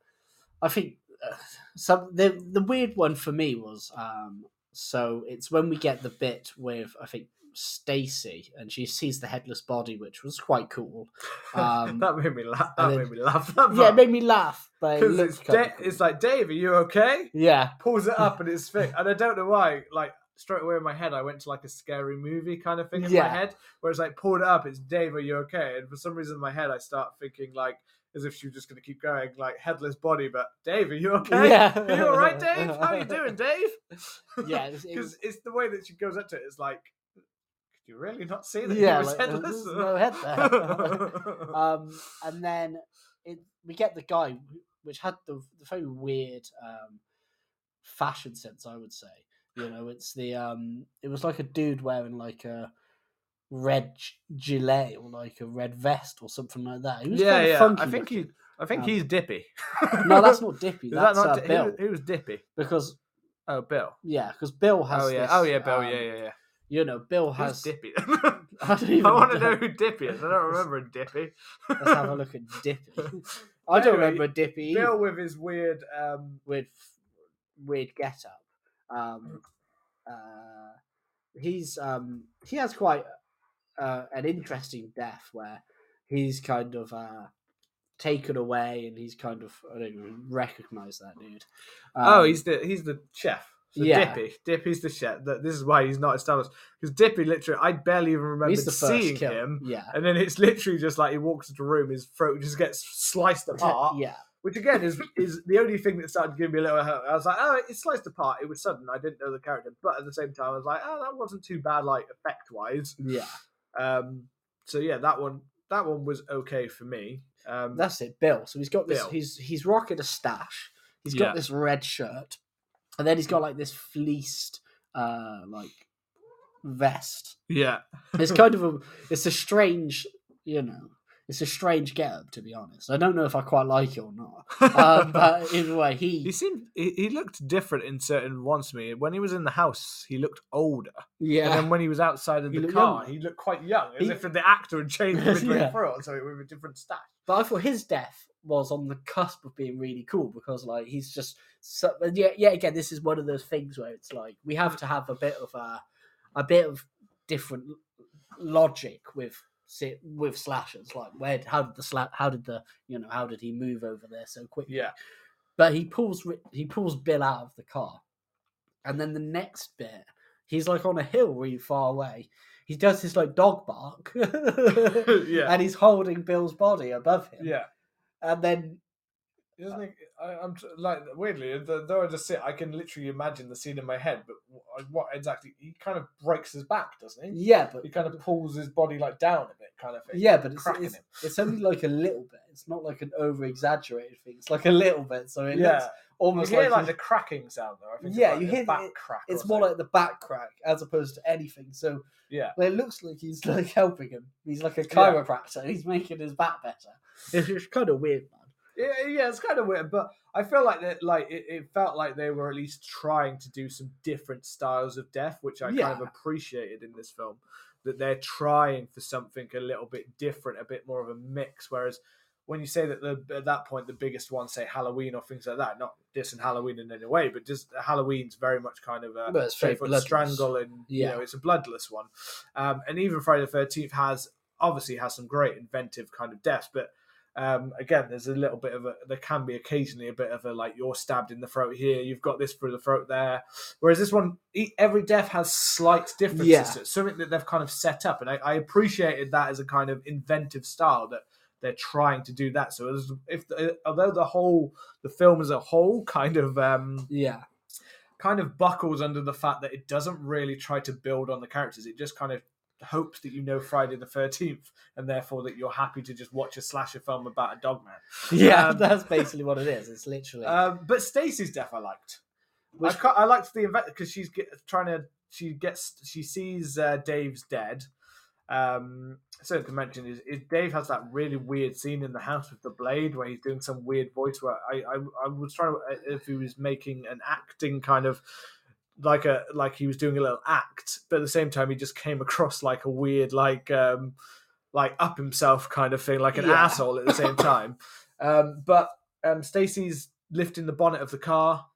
I think uh, some the the weird one for me was um, so it's when we get the bit with I think Stacy and she sees the headless body, which was quite cool. [laughs] Um, that made me laugh. That and made me laugh. That yeah, it made me laugh, but it it's, Da- cool. it's like Dave, are you okay? yeah, Pulls it up and it's [laughs] thick, and I don't know why. Like straight away in my head, I went to like a scary movie kind of thing in Yeah. my head, where it's like pulled it up. It's Dave, are you okay? And for some reason in my head, I start thinking like. As if she was just going to keep going, like headless body. But Dave, are you okay? Yeah. are you all right, [laughs] Dave? How are you doing, Dave? [laughs] yeah, [laughs] it because was, it's the way that she goes up to it. It's like, could you really not see that yeah, he was like, headless? no head there. um, and then it, we get the guy which had the, the very weird um, fashion sense, I would say. You know, it's the um, it was like a dude wearing like a red gilet or like a red vest or something like that. He was yeah, kind of yeah. funky I think looking. he, I think Um, he's Dippy. No, that's not [laughs] Dippy. That's that not uh, Bill. Who, was Dippy? Because Oh, Bill. yeah, because Bill has. Oh yeah. this, oh yeah, Bill. um, yeah, yeah, yeah. You know, Bill Who's has. Dippy? [laughs] [laughs] I don't even I want to know who Dippy is. I don't remember Dippy. Let's have a look at Dippy. I don't Anyway, remember Dippy. either. Bill with his weird. um with weird get up. Um, uh, he's um, he has quite uh, an interesting death where he's kind of uh, taken away and he's kind of I don't even recognize that dude. oh, Um, he's the he's the chef. So yeah. Dippy. Dippy's the chef. That this is why he's not established because Dippy literally. I barely even remember he's the seeing kill. him. Yeah. And then it's literally just like he walks into a room, his throat just gets sliced [laughs] apart. yeah, Which again is is the only thing that started to give me a little. hurt. I was like, oh, it's sliced apart. It was sudden. I didn't know the character, but at the same time, I was like, oh, that wasn't too bad, like effect wise. yeah. Um, so yeah, that one that one was okay for me. Um, That's it, Bill. So he's got this. Bill. He's he's rocking a stash. He's got Yeah. this red shirt, and then he's got like this fleeced, uh, like vest. yeah, It's kind of a. It's a strange, you know. It's a strange get-up, to be honest. I don't know if I quite like it or not. [laughs] Um, but either way, he, He seemed he, he looked different in certain ones to me. When he was in the house, he looked older, yeah, and then when he was outside of He the car, younger. he looked quite young, as He- if the actor had changed [laughs] midway Yeah. through, so with a different stash. but I thought his death was on the cusp of being really cool because, like, he's just so. and Yeah, yeah. Again, this is one of those things where it's like we have to have a bit of a, a bit of different logic with si- with slashers. Like, where how did the sla- how did the you know how did he move over there so quickly? Yeah, But he pulls he pulls Bill out of the car, and then the next bit, he's like on a hill really far away. He does this like dog bark, [laughs] [laughs] Yeah. and he's holding Bill's body above him. yeah. and then Isn't it? I, I'm like weirdly, though I just sit, I can literally imagine the scene in my head. But what exactly? He kind of breaks his back, doesn't he? yeah, but He kind of pulls his body like down a bit, kind of thing. yeah, but it's it's, him. it's only like a little bit. It's not like an over exaggerated thing. It's like a little bit, so it yeah. looks You almost hear like, like the cracking sound though. I think Yeah, like you hear the- back it- crack. it's more like the back crack as opposed to anything. So yeah. But it looks like he's like [laughs] helping him. He's like a Yeah. chiropractor. He's making his back better. It's, it's kind of weird, man. Yeah, yeah, it's kind of weird, but I feel like that, like it, it felt like they were at least trying to do some different styles of death, which I kind of appreciated in this film. That they're trying for something a little bit different, a bit more of a mix. Whereas when you say that the at that point the biggest ones say Halloween or things like that, not this and Halloween in any way, but just Halloween's very much kind of a But it's very bloodless. strangle and you Yeah. know it's a bloodless one. Um, and even Friday the Thirteenth has obviously has some great inventive kind of deaths, but um, again, there's a little bit of a. There can be occasionally a bit of a like you're stabbed in the throat here, you've got this through the throat there. Whereas this one, every death has slight differences. Yeah. to it, something that they've kind of set up, and I, I appreciated that as a kind of inventive style that they're trying to do that. So as, if although the whole the film as a whole kind of um, Yeah. kind of buckles under the fact that it doesn't really try to build on the characters. It just kind of hopes that you know Friday the Thirteenth, and therefore that you're happy to just watch a slasher film about a dog man. Yeah, Um, [laughs] that's basically what it is. It's literally. Um, but Stacy's death, I liked. Which- I, I liked the event because she's get, trying to. She gets. She sees uh, Dave's dead. Um, so to mention is, is Dave has that really weird scene in the house with the blade where he's doing some weird voice. Where I I, I was trying to if he was making an acting kind of like a like he was doing a little act, but at the same time he just came across like a weird like um like up himself kind of thing, like an Yeah. asshole at the same [laughs] time. um, but um, Stacy's lifting the bonnet of the car,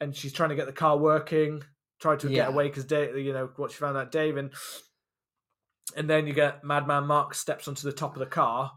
and she's trying to get the car working. Tried to Yeah. get away because Dave, you know, what she found out Dave, and and then you get Madman Marz steps onto the top of the car,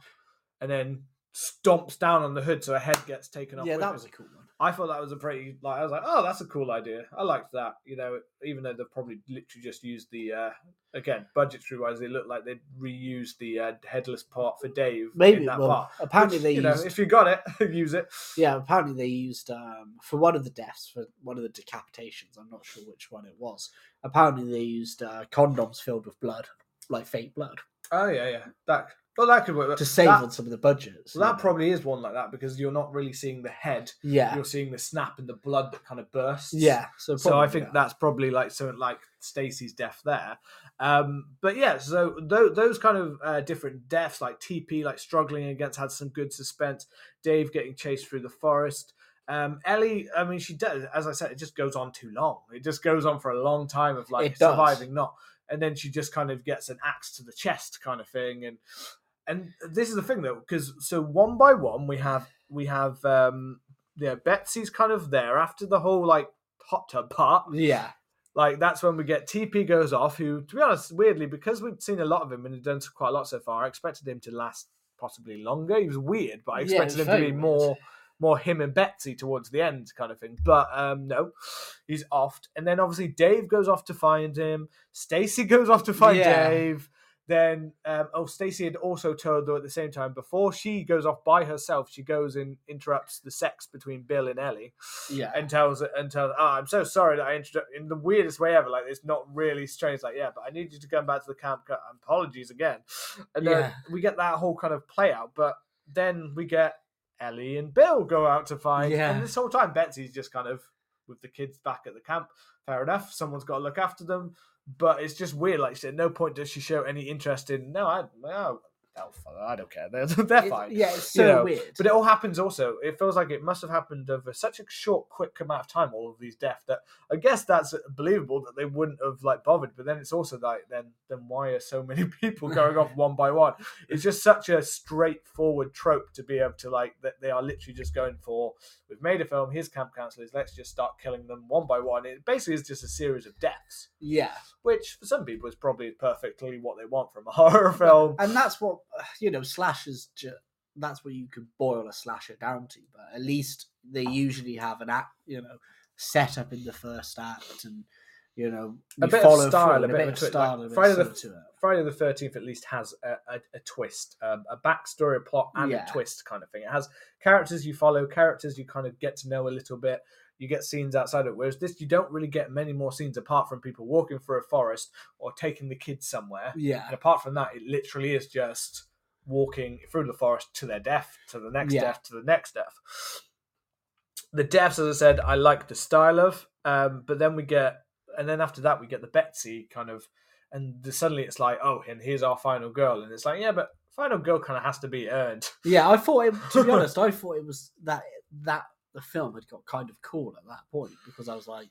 and then stomps down on the hood, so her head gets taken off. yeah, that it. was a cool one. I thought that was a pretty like I was like, oh, that's a cool idea. I liked that. You know, even though they've probably literally just used the uh again budgetary wise, they look like they reused the uh, headless part for Dave Maybe. in that Well, part. apparently Which, they you used. know, if you got it, [laughs] use it. Yeah, apparently they used um, for one of the deaths, for one of the decapitations. I'm not sure which one it was. Apparently they used uh, condoms filled with blood, like fake blood, Oh yeah, yeah. That well, that could work. to save that, on some of the budgets. well, that know. probably is one like that because you're not really seeing the head. Yeah, You're seeing the snap and the blood that kind of bursts. yeah. So, so I think that. that's probably like something like Stacy's death there. Um, but yeah, so th- those kind of uh, different deaths, like TP, like struggling against, had some good suspense. Dave getting chased through the forest. Um, Ellie, I mean, she does. As I said, it just goes on too long. It just goes on for a long time of like surviving, not, and then she just kind of gets an axe to the chest, kind of thing. And and this is the thing though, because so one by one we have we have um, yeah, Betsy's kind of there after the whole like hot tub part. yeah, Like that's when we get TP goes off. Who, to be honest, weirdly because we've seen a lot of him and he's done quite a lot so far, I expected him to last possibly longer. He was weird, but I expected it's him to be weird. more more him and Betsy towards the end kind of thing. But um no, he's off. And then obviously Dave goes off to find him. Stacy [laughs] goes off to find Yeah. Dave. Then um, oh Stacy had also told though at the same time before she goes off by herself, she goes and interrupts the sex between Bill and Ellie yeah. and tells and tells, oh, I'm so sorry that I introduced in the weirdest way ever. Like it's not really strange. Like yeah, but I need you to come back to the camp. Apologies again. And then Yeah. we get that whole kind of play out. But then we get Ellie and Bill go out to find. Yeah. And this whole time Betsy's just kind of with the kids back at the camp. Fair enough. Someone's got to look after them. But it's just weird. Like said, no point does she show any interest in. No, I no. Oh, they'll follow. I don't care. [laughs] They're, they're fine. yeah, it's you so know, weird. But it all happens also. It feels like it must have happened over such a short, quick amount of time. All of these deaths that I guess that's believable that they wouldn't have like bothered. But then it's also like then then why are so [laughs] many people going off one by one? It's just such a straightforward trope to be able to like that they are literally just going for. We've made a film. Here's camp counselors. Let's just start killing them one by one. It basically is just a series of deaths, yeah, which for some people is probably perfectly what they want from a [laughs] horror film. and that's what [sighs] you know. Slashers. That's what you could boil a slasher down to. But at least they usually have an act, you know, set up in the first act, and you know, A bit of style, a bit of style, like and a bit Friday the-. Friday the Thirteenth at least has a, a, a twist, um, a backstory, a plot, and Yeah. a twist kind of thing. It has characters you follow, characters you kind of get to know a little bit. You get scenes outside of it. Whereas this, you don't really get many more scenes apart from people walking through a forest or taking the kids somewhere. Yeah, And apart from that, it literally is just walking through the forest to their death, to the next Yeah. death, to the next death. The deaths, as I said, I like the style of, um, but then we get, and then after that, we get the Betsy kind of, and the, suddenly it's like, oh, and here's our final girl, and it's like, yeah, but final girl kind of has to be earned. yeah. I thought, it, to be [laughs] honest, I thought it was that that the film had got kind of cool at that point because I was like,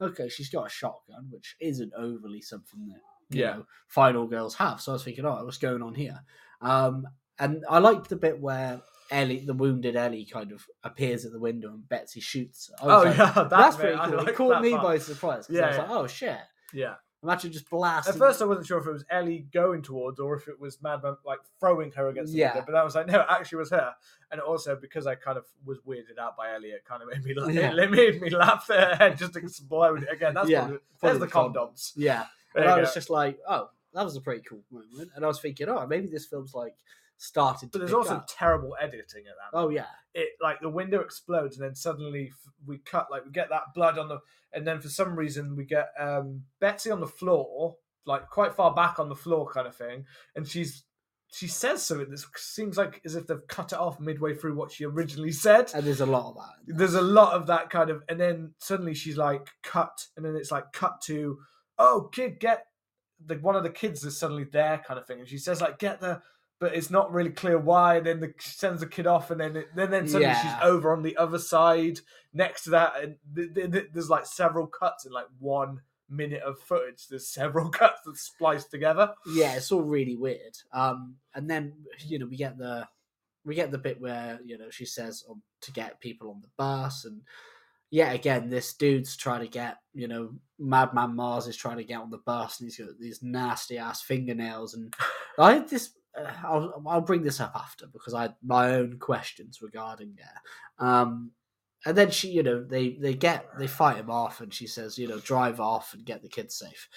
okay, she's got a shotgun, which isn't overly something that you Yeah. know, final girls have. So I was thinking, oh, what's going on here? Um, and I liked the bit where Ellie, the wounded Ellie, kind of appears at the window and Betsy shoots her. I was Oh like, yeah, [laughs] that that's bit, pretty cool. like it caught me part. by surprise. 'cause I Yeah, was yeah. like, oh shit. Yeah. Imagine just blasting. At first, I wasn't sure if it was Ellie going towards or if it was Madman like throwing her against the Yeah. window. But I was like, no, it actually was her. And also because I kind of was weirded out by Ellie, it kind of made me laugh. Yeah. It made me laugh. Her head just exploded again. That's Yeah, probably, there's the condoms. Yeah. There And I go. was just like, oh, that was a pretty cool moment. And I was thinking, oh, maybe this film's like started to But there's also up. terrible editing at that. Oh yeah. It like the window explodes and then suddenly we cut like we get that blood on the and then for some reason we get um Betsy on the floor like quite far back on the floor kind of thing and she's she says something that seems like as if they've cut it off midway through what she originally said. And there's a lot of that. There's a lot of that kind of, and then suddenly she's like cut, and then it's like cut to, oh kid, get the one of the kids is suddenly there kind of thing, and she says like get the, but it's not really clear why. And then the she sends the kid off, and then it, then then suddenly Yeah. she's over on the other side next to that, and th- th- th- there's like several cuts in like one minute of footage. There's several [laughs] cuts that spliced together. yeah, it's all really weird. Um, and then you know we get the we get the bit where you know she says um, to get people on the bus, and yeah, again, this dude's trying to get you know Madman Marz is trying to get on the bus, and he's got these nasty ass fingernails, and I had this. Uh, I'll I'll bring this up after because I had my own questions regarding it. Um, and then she, you know, they they get they fight him off, and she says, you know, drive off and get the kids safe.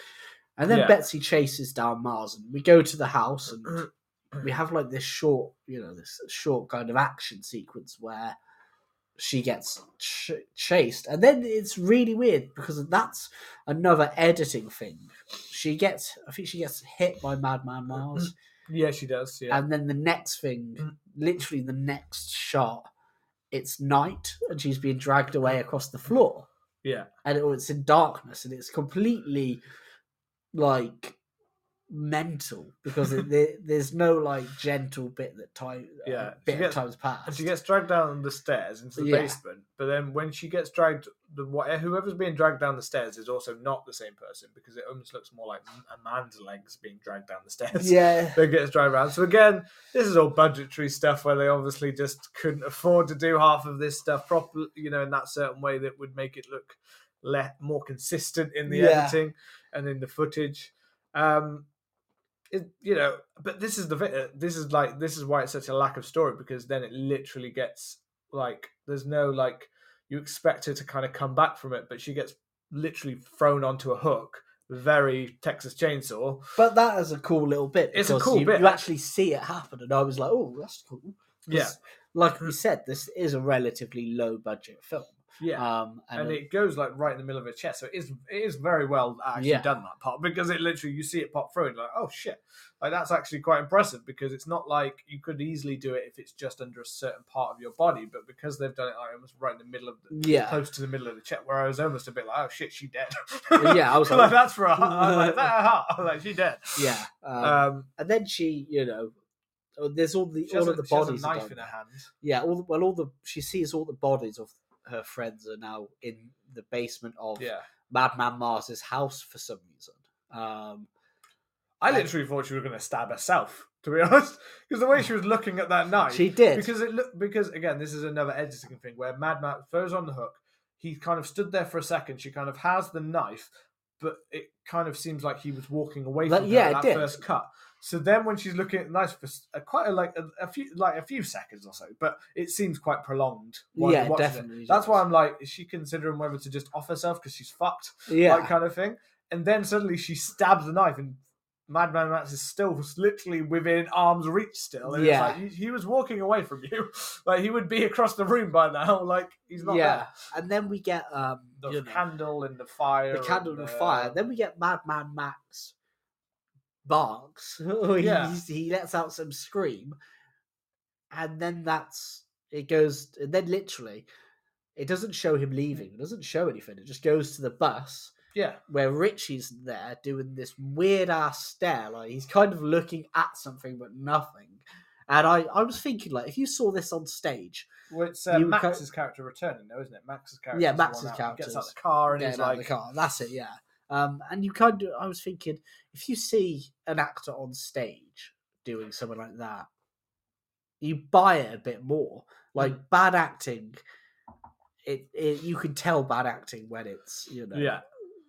And then Yeah. Betsy chases down Marz, and we go to the house, and [clears throat] we have like this short, you know, this short kind of action sequence where she gets ch- chased, and then it's really weird because that's another editing thing. She gets, I think she gets hit by Madman Marz, [clears throat] Yeah, she does. Yeah, and then the next thing, mm. literally the next shot, it's night, and she's being dragged away across the floor yeah. and it, it's in darkness and it's completely like mental because it, [laughs] there, there's no like gentle bit that time Yeah, uh, she bit gets- time's passed And she gets dragged down the stairs into the Yeah. basement. But then when she gets dragged, the what whoever's being dragged down the stairs is also not the same person because it almost looks more like a man's legs being dragged down the stairs. yeah [laughs] That gets dragged around. So again, this is all budgetary stuff where they obviously just couldn't afford to do half of this stuff properly, you know, in that certain way that would make it look le- more consistent in the Yeah. editing and in the footage. Um, it, you know, but this is the. Uh, this is like this is why it's such a lack of story because then it literally gets like there's no like you expect her to kind of come back from it, but she gets literally thrown onto a hook. Very Texas Chainsaw. but that is a cool little bit It's a cool you, bit. you actually see it happen and i was like oh that's cool. Yeah, like we said this is a relatively low budget film yeah. um and, and it goes like right in the middle of her chest. So it is it is very well actually Yeah. done that part because it literally you see it pop through and like oh shit, like that's actually quite impressive because it's not like you could easily do it if it's just under a certain part of your body, but because they've done it like almost right in the middle of the yeah close to the middle of the chest, where I was almost a bit like oh shit, she dead. Yeah, I was [laughs] like, like- that's for a heart. Like that heart. I was [laughs] like she dead. yeah um, Um, and then she you know there's all the all of the bodies. a knife in her hand. Yeah, all the, well, all the she sees all the bodies of her friends are now in the basement of Yeah. Madman Marz's house for some reason. Um, I And- literally thought she was going to stab herself, to be [laughs] honest, because the way she was looking at that knife. she did. because it looked because again, this is another editing thing where Mad Max throws on the hook. He kind of stood there for a second. She kind of has the knife, but it kind of seems like he was walking away from yeah, her it that did. first cut. So then, when she's looking at the knife for a, quite a, like a, a few like a few seconds or so, but it seems quite prolonged. Yeah, you're it. definitely That's why. I'm like, is she considering whether to just off herself because she's fucked, yeah, like kind of thing? And then suddenly she stabs the knife, and Madman Max is still literally within arm's reach still. And Yeah. it's like he, he was walking away from you, [laughs] like he would be across the room by now. [laughs] Like he's not yeah. And then we get um, there. The know, candle and the fire. the candle and and the fire. Then we get Madman Max barks. [laughs] he, Yeah. he lets out some scream, and then that's it goes. And then literally, it doesn't show him leaving. It doesn't show anything. It just goes to the bus yeah, where Richie's there doing this weird ass stare. Like he's kind of looking at something but nothing. And I, I was thinking, like, if you saw this on stage, well, it's uh, would co- Max's character returning, though, isn't it? Max's character. Yeah, Max's character gets out the car and he's out of like, the car. That's it, yeah. Um, and you kind of, I was thinking, if you see an actor on stage doing something like that, you buy it a bit more. Like Mm. bad acting, it, it you can tell bad acting when it's you know yeah,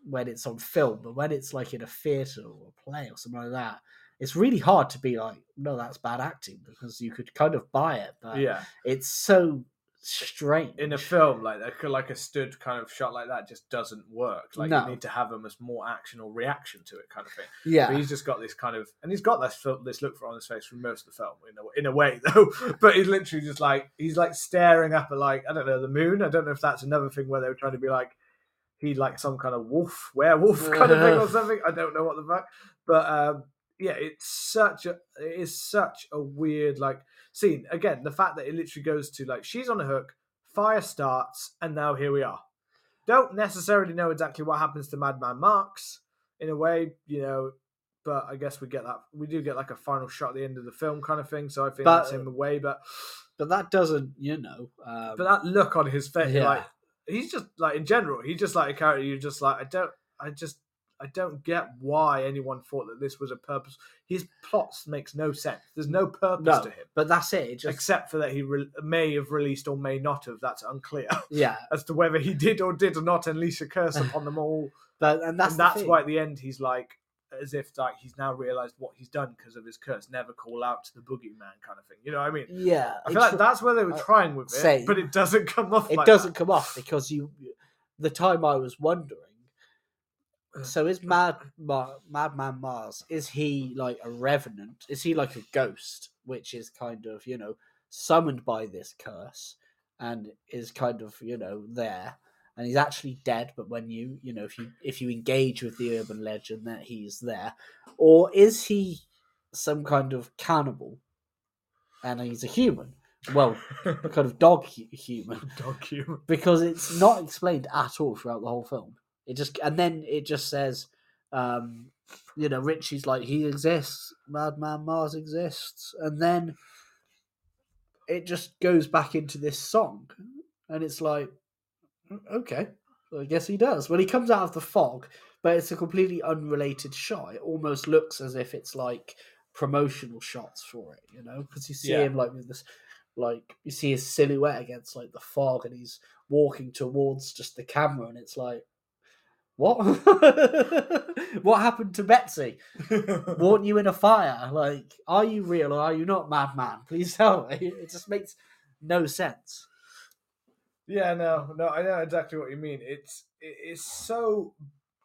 when it's on film, but when it's like in a theatre or a play or something like that, it's really hard to be like, no, that's bad acting because you could kind of buy it, but yeah. it's so strange In a film like that, like a stood kind of shot like that, just doesn't work. Like No. you need to have them as more action or reaction to it, kind of thing. Yeah, But he's just got this kind of, and he's got this this look for on his face for most of the film, in a, in a way [laughs] though. But he's literally just like he's like staring up at like I don't know the moon. I don't know if that's another thing where they were trying to be like he like some kind of wolf, werewolf [laughs] kind of thing or [laughs] something. I don't know what the fuck, but um, yeah, it's such a it is such a weird like scene. Again, the fact that it literally goes to like she's on a hook, fire starts, and now here we are. Don't necessarily know exactly what happens to Madman Marz in a way, you know, but I guess we get that we do get like a final shot at the end of the film kind of thing. So I think But- that's him way, but but that doesn't, you know. Um, but that look on his face, Yeah. like he's just like in general, he's just like a character. You just like I don't, I just I don't get why anyone thought that this was a purpose. His plots makes no sense. There's no purpose no, to him but that's it. It just except for that he re- may have released or may not have. That's unclear [laughs] yeah, as to whether he did or did not unleash a curse upon them all. [laughs] but and that's and that's why at the end he's like, as if like he's now realized what he's done because of his curse. Never call out to the boogeyman kind of thing. You know what I mean? Yeah, I feel like tr- that's where they were uh, trying with it, same. but it doesn't come off. it like doesn't that. come off because you. The time I was wondering. Uh, so is uh, Mad uh. Ma- Madman Marz? Is he like a revenant? Is he like a ghost, which is kind of you know summoned by this curse, and is kind of you know there, and he's actually dead. But when you you know if you if you engage with the urban legend that he's there, or is he some kind of cannibal, and he's a human? Well, a [laughs] kind of dog hu- human Dog human. because it's not explained at all throughout the whole film. It just and then it just says, um, you know, Richie's like he exists, Madman Marz exists, and then it just goes back into this song, and it's like, okay, I guess he does. When he comes out of the fog, but it's a completely unrelated shot. It almost looks as if it's like promotional shots for it, you know, because you see Yeah. him like with this like you see his silhouette against like the fog and he's walking towards just the camera and it's like what [laughs] what happened to betsy [laughs] weren't you in a fire like are you real or are you not madman please tell me [laughs] it just makes no sense Yeah, no, no, I know exactly what you mean. It's it's so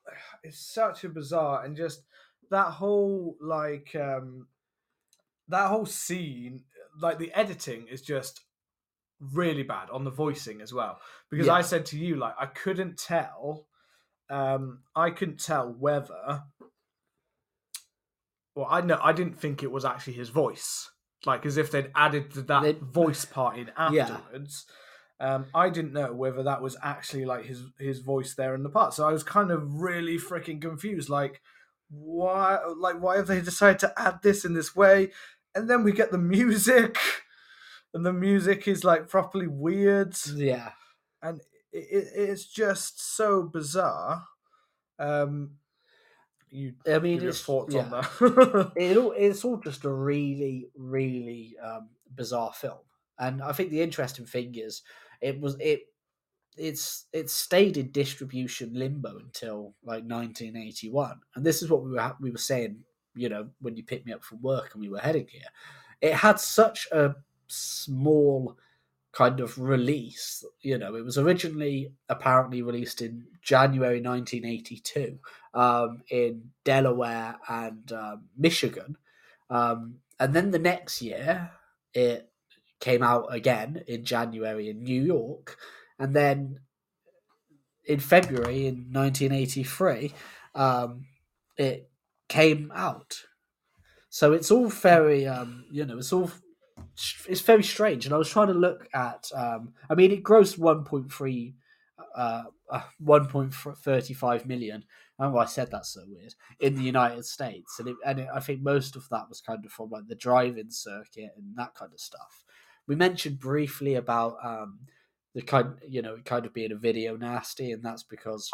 [sighs] it's such a bizarre and just that whole like um that whole scene, like the editing is just really bad on the voicing as well. Because Yeah. I said to you, like I couldn't tell, um, I couldn't tell whether. Well, I know I didn't think it was actually his voice, like as if they'd added that They- voice [laughs] part in Yeah. afterwards. Um, I didn't know whether that was actually like his his voice there in the part, so I was kind of really freaking confused. Like, why? Like, why have they decided to add this in this way? and then we get the music, [laughs] and the music is like properly weird, Yeah. and it, it, it's just so bizarre. Um, you I mean, your it's, thoughts yeah. on that? [laughs] it all, it's all just a really, really um, bizarre film. And I think the interesting thing is, it was it it's it stayed in distribution limbo until like 1981, and this is what we were we were saying. You know, when you picked me up from work and we were heading here, it had such a small kind of release. You know, it was originally apparently released in January 1982 um, in Delaware and um, Michigan. Um, and then the next year, it came out again in January in New York. And then in February in 1983, um, it came out. So it's all very, um, you know, it's all it's very strange. And I was trying to look at, um, I mean, it grossed 1.3, uh, uh, 1.35 million. I said that's so weird in the United States, and it, and it, I think most of that was kind of from like the drive-in circuit and that kind of stuff. We mentioned briefly about um, the kind, you know, it kind of being a video nasty, and that's because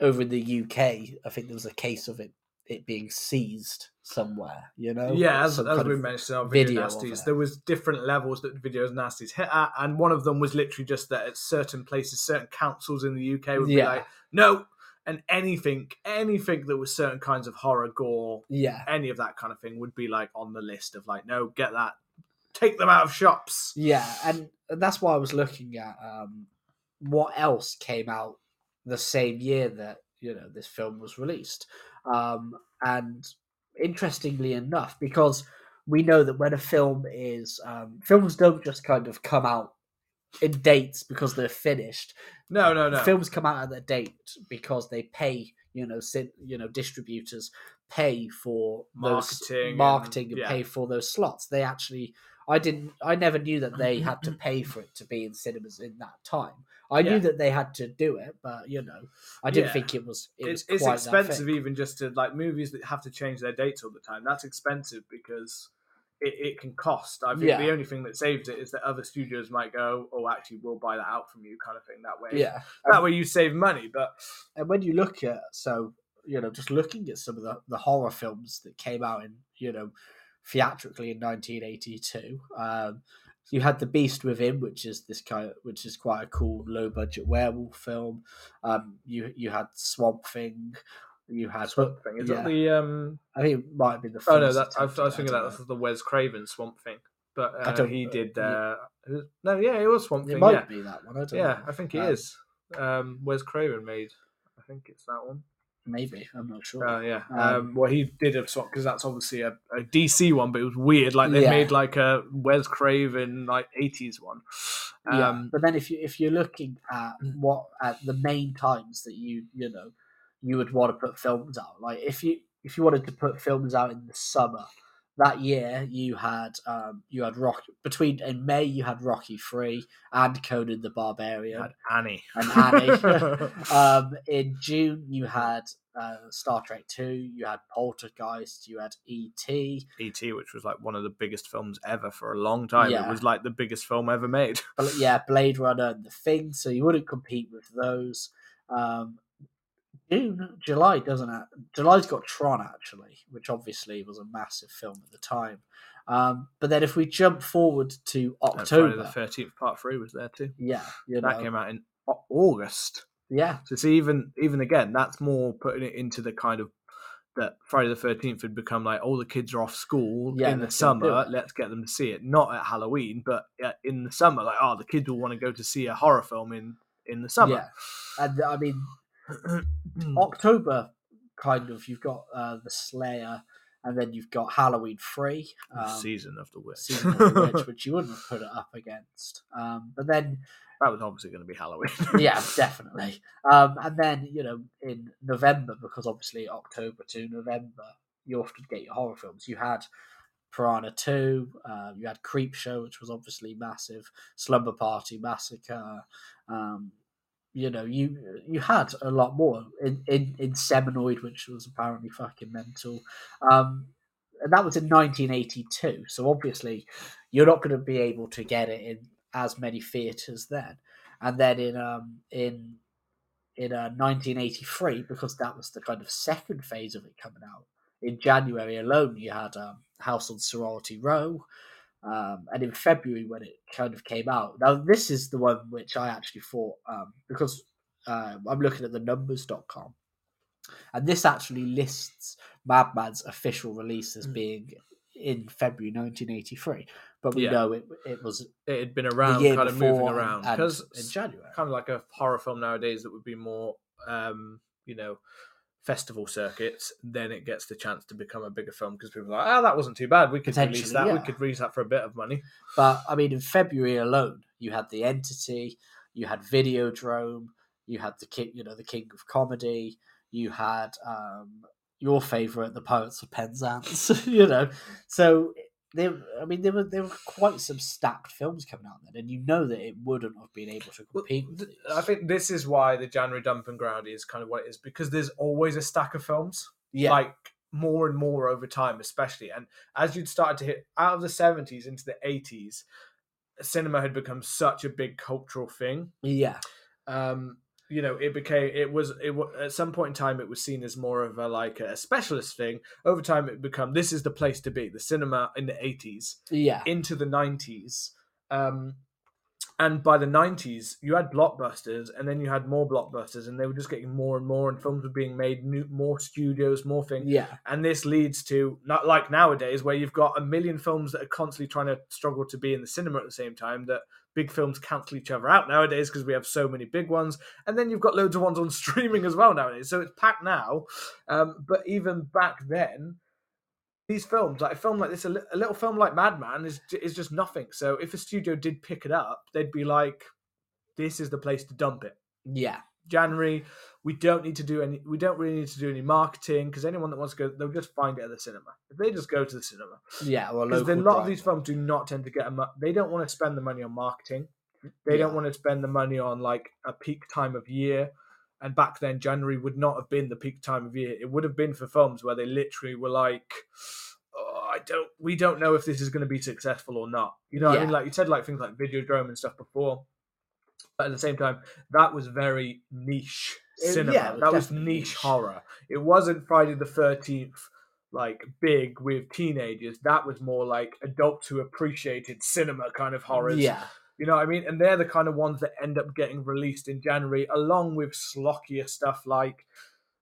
over in the UK, I think there was a case of it it being seized somewhere. You know, yeah, as, as we mentioned on video, nasties, there was different levels that videos nasties hit at, and one of them was literally just that at certain places, certain councils in the UK would be Yeah. like, no, and anything, anything that was certain kinds of horror, gore, yeah, any of that kind of thing would be like on the list of like, no, get that, take them out of shops. Yeah, and and that's why I was looking at um, what else came out the same year that you know this film was released. Um, and interestingly enough, because we know that when a film is um, films don't just kind of come out in dates because they're finished. No, no, no. Films come out at their date because they pay, you know, sin- you know, distributors pay for those Marketing and- marketing and, yeah. pay for those slots. They actually, I didn't, I never knew that they [clears throat] had to pay for it to be in cinemas in that time. I Yeah. knew that they had to do it, but you know, I didn't Yeah. think it was. It it's, was it's expensive even just to like movies that have to change their dates all the time. That's expensive because it, it can cost. I think Yeah. the only thing that saves it is that other studios might go, "Oh, actually, we'll buy that out from you," kind of thing. That way, Yeah, that way you save money. But and when you look at so you know just looking at some of the, the horror films that came out in you know theatrically in 1982 um you had the beast within which is this kind of, which is quite a cool low budget werewolf film um you you had swamp thing you had Swamp Thing is yeah. that the um? i think it might have been the Oh no, first that I, I was thinking that was the Wes Craven Swamp Thing. But I uh, don't- he did. yeah. Uh, was- no, yeah, it was Swamp know. it Thing. might Yeah, be that one i don't yeah, know I think it Um, is. Um, Wes Craven made. I think it's that one. Maybe i'm not sure Oh yeah. Um, Um, well, he did a swap because that's obviously a, a DC one, but it was weird. Like they Yeah. made like a Wes Craven like eighties one. yeah, Um, but then if you if you're looking at what at the main times that you you know you would want to put films out, like if you if you wanted to put films out in the summer, that year you had um you had rock between in May you had Rocky Three and Conan the Barbarian had Annie and Annie. [laughs] um, in June you had uh, Star Trek Two, you had Poltergeist, you had E E.T. E.T., which was like one of the biggest films ever for a long time. Yeah. It was like the biggest film ever made. Bl- yeah, Blade Runner and The Thing, so you wouldn't compete with those. Um, June, July doesn't have, July's got Tron actually, which obviously was a massive film at the time. Um, but then if we jump forward to October, the Thirteenth Part Three was there too. yeah, you That came out in August. yeah, So see, even even again, that's more putting it into the kind of that Friday the Thirteenth had become like all the kids are off school Yeah, in the let's go do summer. Let's get them to see it, not at Halloween, but in the summer. Like, oh, the kids will want to go to see a horror film in in the summer. yeah, and I mean [clears throat] October kind of you've got uh, the Slayer, and then you've got Halloween Free. Um, season of the witch. Season of the Witch, [laughs] which you wouldn't have put it up against. Um, but then that was obviously going to be Halloween. [laughs] yeah, definitely. Um, and then you know in November, because obviously October to November, you often get your horror films. You had Piranha Two, uh, you had Creep Show, which was obviously massive. Slumber Party Massacre. Um, you know, you you had a lot more in in, Inseminoid, which was apparently fucking mental. Um, and that was in 1982. So obviously, you're not going to be able to get it in as many theaters then. And then in um in in uh, 1983, because that was the kind of second phase of it coming out. In January alone, you had um, House on Sorority Row, um, and in February when it kind of came out. Now this is the one which I actually thought um, because uh, I'm looking at the numbers.com, and this actually lists Madman's official release as Mm. being in February 1983, but we Yeah. know it it was It had been around, kind of moving around because in January. kind of like a horror film nowadays that would be more, um, you know, festival circuits. Then it gets the chance to become a bigger film because people are like, oh, that wasn't too bad. We could release that. We could release that for a bit of money. But I mean, in February alone, you had the Entity, you had Videodrome, you had the king, you know, the King of Comedy, you had um, your favorite, the Pirates of Penzance, [laughs] you know. So they, I mean, there were there were quite some stacked films coming out then, and you know that it wouldn't have been able to compete. with th- I think this is why the January dumping ground is kind of what it is because there's always a stack of films. yeah, like more and more over time, especially. And as you'd started to hit out of the 70s into the 80s, cinema had become such a big cultural thing. yeah, Um, you know, it became it was it at some point in time it was seen as more of a like a specialist thing. Over time, it become this is the place to be. The cinema in the 80s yeah, into the 90s. Um, and by the 90s, you had blockbusters, and then you had more blockbusters, and they were just getting more and more, and films were being made, new, more studios, more things yeah, and this leads to not like nowadays where you've got a million films that are constantly trying to struggle to be in the cinema at the same time that big films cancel each other out nowadays because we have so many big ones and then you've got loads of ones on [laughs] streaming as well nowadays. So it's packed now um, but even back then these films like a film like this a, a little film like madman is, is just nothing. So if a studio did pick it up they'd be like this is the place to dump it. Yeah, January. We don't need to do any. We don't really need to do any marketing because anyone that wants to go, they'll just find it at the cinema. If they just go to the cinema, yeah. Well, because a lot of these films do not tend to get a. They don't want to spend the money on marketing. They don't want to spend the money on like a peak time of year. And back then, January would not have been the peak time of year. It would have been for films where they literally were like, oh, "I don't, we don't know if this is going to be successful or not." You know, what I mean, like you said, like things like Videodrome and stuff before. But at the same time, that was very niche uh, cinema. yeah, was that was niche niche. horror. It wasn't Friday the Thirteenth like big with teenagers. That was more like adults who appreciated cinema kind of horrors. Yeah, You know what I mean? And they're the kind of ones that end up getting released in January, along with slockier stuff like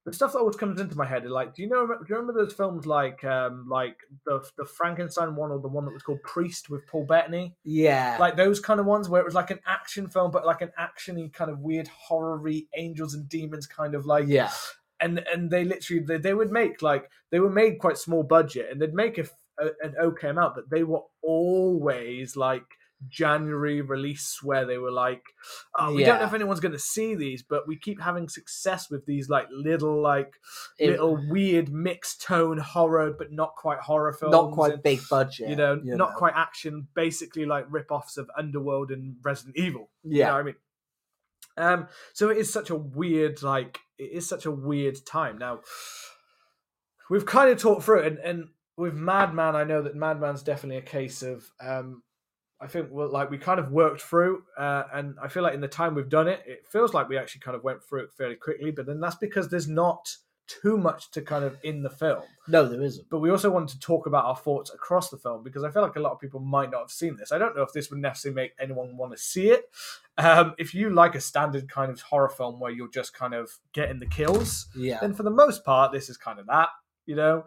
the stuff that always comes into my head. is Like, do you know? Do you remember those films like, um, like the the Frankenstein one or the one that was called Priest with Paul Bettany? yeah, Like those kind of ones where it was like an action film, but like an actiony kind of weird horror-y angels and demons kind of like yeah, and and they literally they, they would make like they were made quite small budget and they'd make a, a- an okay amount but they were always like january release where they were like oh we don't know if anyone's going to see these but we keep having success with these like little like It- little weird mixed tone horror but not quite horror films not quite and, big budget. you know not quite action basically like rip-offs of underworld and resident evil you know Yeah, what I mean? Um, so it is such a weird, like, it is such a weird time. Now, we've kind of talked through it, and, and with Madman, I know that Madman's definitely a case of, um, I think, well, like, we kind of worked through, uh, and I feel like in the time we've done it, it feels like we actually kind of went through it fairly quickly, but then that's because there's not too much to kind of in the film no, there isn't. but we also wanted to talk about our thoughts across the film because I feel like a lot of people might not have seen this. I don't know if this would necessarily make anyone want to see it. Um, if you like a standard kind of horror film where you're just kind of getting the kills, Yeah, then for the most part, this is kind of that, you know.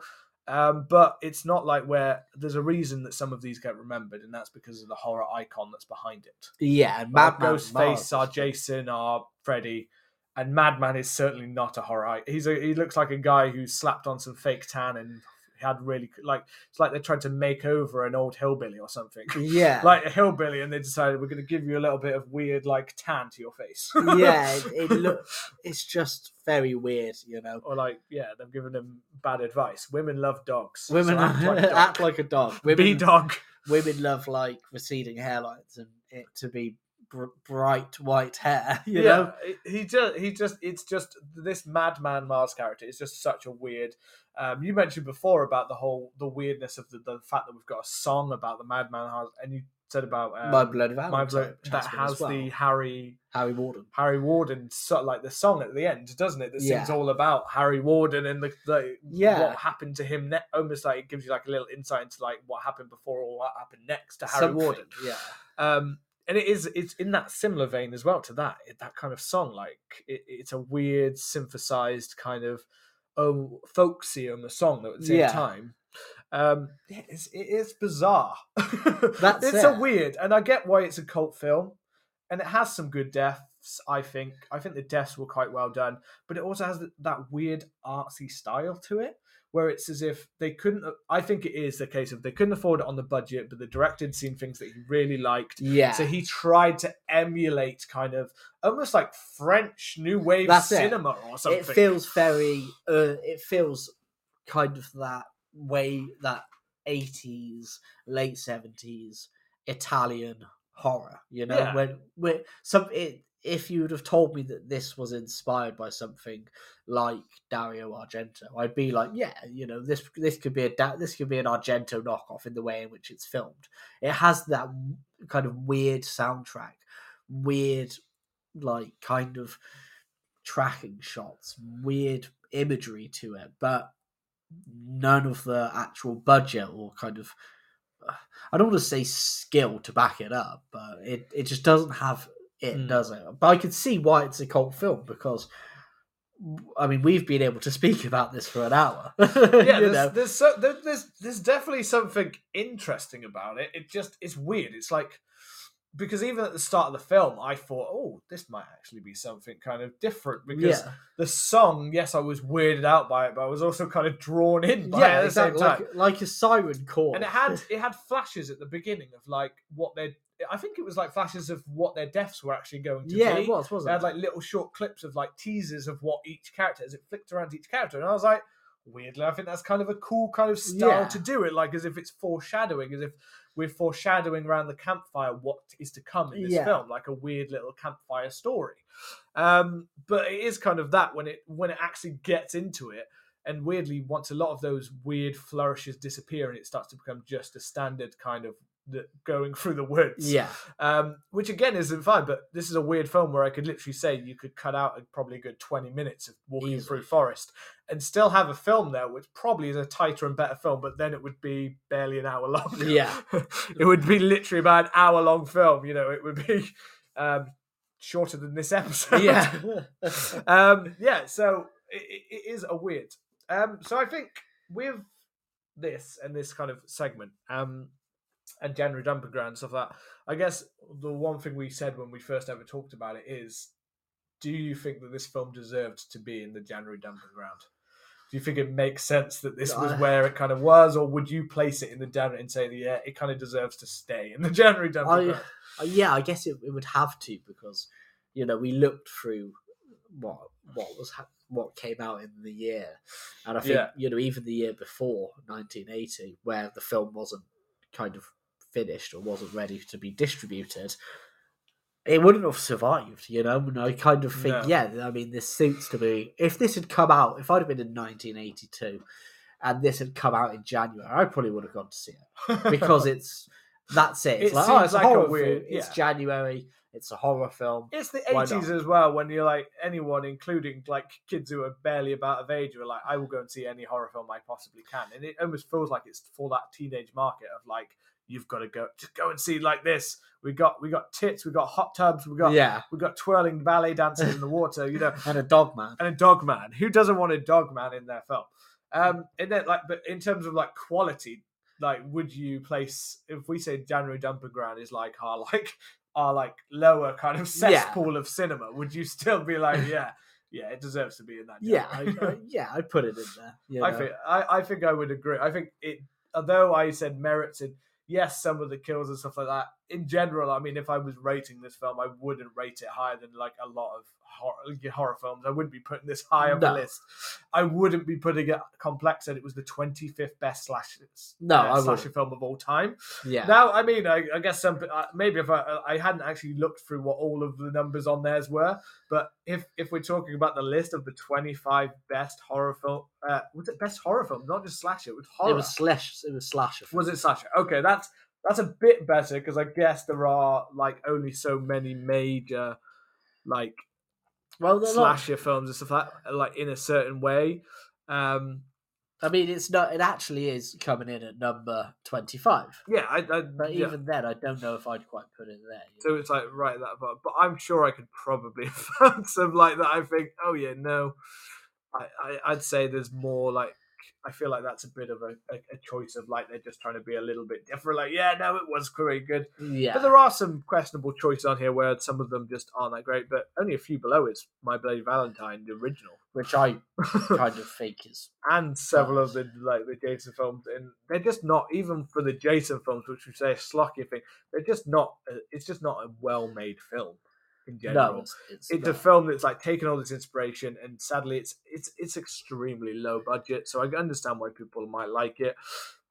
Um, but it's not like where there's a reason that some of these get remembered, and that's because of the horror icon that's behind it. yeah, and Madman Ghostface, our Jason, our Freddy, and Madman is certainly not a horror. He's a he looks like a guy who slapped on some fake tan and had really like it's like they tried to make over an old hillbilly or something. [laughs] Yeah, like a hillbilly, and they decided we're going to give you a little bit of weird like tan to your face. [laughs] yeah, it, it [laughs] look, it's just very weird, you know. or like yeah, they've given them bad advice. Women love dogs. so Women act like a dog. act like a dog. Be Women, dog. women love like receding hairlines and it to be br- bright white hair. [laughs] You yeah, know, he just he just it's just this madman Marz character is just such a weird. Um, you mentioned before about the whole the weirdness of the, the fact that we've got a song about the madman, Marz, and you said about um, my bloody my blood that has well. the Harry Harry Warden. Harry Warden so, like the song at the end, doesn't it? That sings all about Harry Warden and the, the Yeah. what happened to him. Ne- almost like it gives you like a little insight into like what happened before or what happened next to Harry Something, Warden. Yeah. Um, and it is it's in that similar vein as well to that that kind of song. Like it, it's a weird synthesized kind of oh folksium a song though at the same Yeah. time. Um, it's, it is bizarre. [laughs] That's it's a weird, and I get why it's a cult film, and it has some good deaths. I think. I think the deaths were quite well done, but it also has that weird artsy style to it, where it's as if they couldn't. I think it is the case of they couldn't afford it on the budget, but the director had seen things that he really liked, Yeah. so he tried to emulate kind of almost like French new wave That's it. cinema or something. it feels very. Uh, it feels kind of that way that eighties, late seventies Italian horror. You know, Yeah. when when some it. If you would have told me that this was inspired by something like Dario Argento, I'd be like, yeah, you know, this this could be a this could be an Argento knockoff in the way in which it's filmed. It has that kind of weird soundtrack, weird like kind of tracking shots, weird imagery to it, but none of the actual budget or kind of I don't want to say skill to back it up, but it, it just doesn't have it, Mm. doesn't. But I can see why it's a cult film because I mean we've been able to speak [laughs] about this for an hour. [laughs] yeah, there's, there's, so, there's there's definitely something interesting about it. It just it's weird. It's like because even at the start of the film, I thought, oh, this might actually be something kind of different because yeah, the song, yes, I was weirded out by it, but I was also kind of drawn in by it yeah, at the same time. Like, like a siren call. and it had [laughs] it had flashes at the beginning of like what their I think it was like flashes of what their deaths were actually going to yeah, be. it was, They wasn't had it? like little short clips of like teasers of what each character as it flicked around each character, and I was like, weirdly, I think that's kind of a cool kind of style Yeah. to do it, like as if it's foreshadowing, as if we're foreshadowing around the campfire what is to come in this Yeah. film, like a weird little campfire story. Um, but it is kind of that when it when it actually gets into it. And weirdly, once a lot of those weird flourishes disappear, and it starts to become just a standard kind of going through the woods yeah, um, which again isn't fine. But this is a weird film where I could literally say you could cut out a, probably a good twenty minutes of walking Easily. through forest and still have a film there, which probably is a tighter and better film. But then it would be barely an hour [laughs] long. Yeah. [laughs] it would be literally about an hour long film. You know, it would be um, shorter than this episode. yeah, [laughs] um, yeah. So it, it is a weird. Um, so I think with this and this kind of segment, um, and January dumping ground and stuff like that, I guess the one thing we said when we first ever talked about it is, do you think that this film deserved to be in the January dumping ground? Do you think it makes sense that this was where it kind of was, or would you place it in the January and say, yeah, it kind of deserves to stay in the January dumping I, ground? uh, yeah, I guess it, it would have to because you know we looked through what what was ha- what came out in the year, and I think Yeah. you know even the year before 1980, where the film wasn't kind of finished or wasn't ready to be distributed, it wouldn't have survived. You know, and I kind of think No. yeah, I mean this suits to be if this had come out if I'd have been in 1982. And this had come out in January. I probably would have gone to see it [laughs] because it's that's it. It's It like, oh, it's a like a horror weird- film. It's yeah. January. It's a horror film. It's the eighties as well, when you're like anyone, including like kids who are barely about of age, who are like, I will go and see any horror film I possibly can, and it almost feels like it's for that teenage market of like, you've got to go, just go and see like this. We got we got tits, we got hot tubs, we got yeah, we got twirling ballet dancers in the water, you know, [laughs] and a dog man. and a dog man. Who doesn't want a dog man in their film? Um, and then like, but in terms of like quality, like, would you place if we say January Dumping Ground is like our like our like lower kind of Yeah. cesspool of cinema? Would you still be like, yeah, yeah, it deserves to be in that? Yeah, I. I, yeah, I put it in there. You I think I, I think I would agree. I think it although I said merits and yes, some of the kills and stuff like that, in general, I mean, if I was rating this film, I wouldn't rate it higher than like a lot of horror, horror films. I wouldn't be putting this high on the list. I wouldn't be putting it. Complex said it was the 25th best slash No, uh, slasher film of all time. Yeah. Now, I mean, I, I guess some uh, maybe if I I hadn't actually looked through what all of the numbers on theirs were, but if if we're talking about the list of the 25 best horror film, uh, was it best horror film, not just slasher, it was horror. it was slash. It was slasher. Was it slasher? Okay, that's that's a bit better because I guess there are like only so many major like well, they're not- films and stuff like like in a certain way. Um, I mean, it's not. It actually is coming in at number twenty-five. yeah, I, I But yeah. even then, I don't know if I'd quite put it there. So know. it's like right that far, but I'm sure I could probably [laughs] find some like that. I think, oh yeah, no, I, I I'd say there's more like I feel like that's a bit of a, a, a choice of like they're just trying to be a little bit different. Like, yeah, no, it was pretty good, yeah. but there are some questionable choices on here where some of them just aren't that great. But only a few below is My Bloody Valentine, the original, which I [laughs] kind of think is and several of the like the Jason films, and they're just not even for the Jason films, which we say a schlocky thing. They're just not. uh, It's just not a well-made film in general. no. It's, it's, it's a film that's like taken all this inspiration, and sadly, it's it's it's extremely low budget. So I understand why people might like it,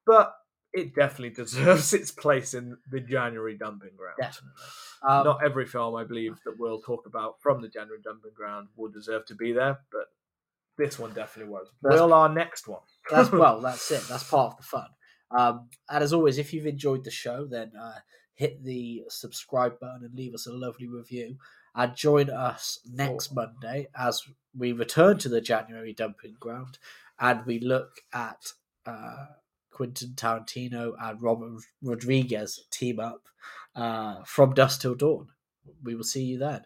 but it definitely [laughs] deserves its place in the January dumping ground. definitely. Um, Not every film, I believe, that we'll talk about from the January dumping ground will deserve to be there, but this one definitely was. Will our next one? that's [laughs] well, that's it. That's part of the fun. Um, and as always, if you've enjoyed the show, then uh, hit the subscribe button and leave us a lovely review. And join us next Monday as we return to the January dumping ground and we look at uh, Quentin Tarantino and Robert Rodriguez team up uh, from dusk till dawn. We will see you then.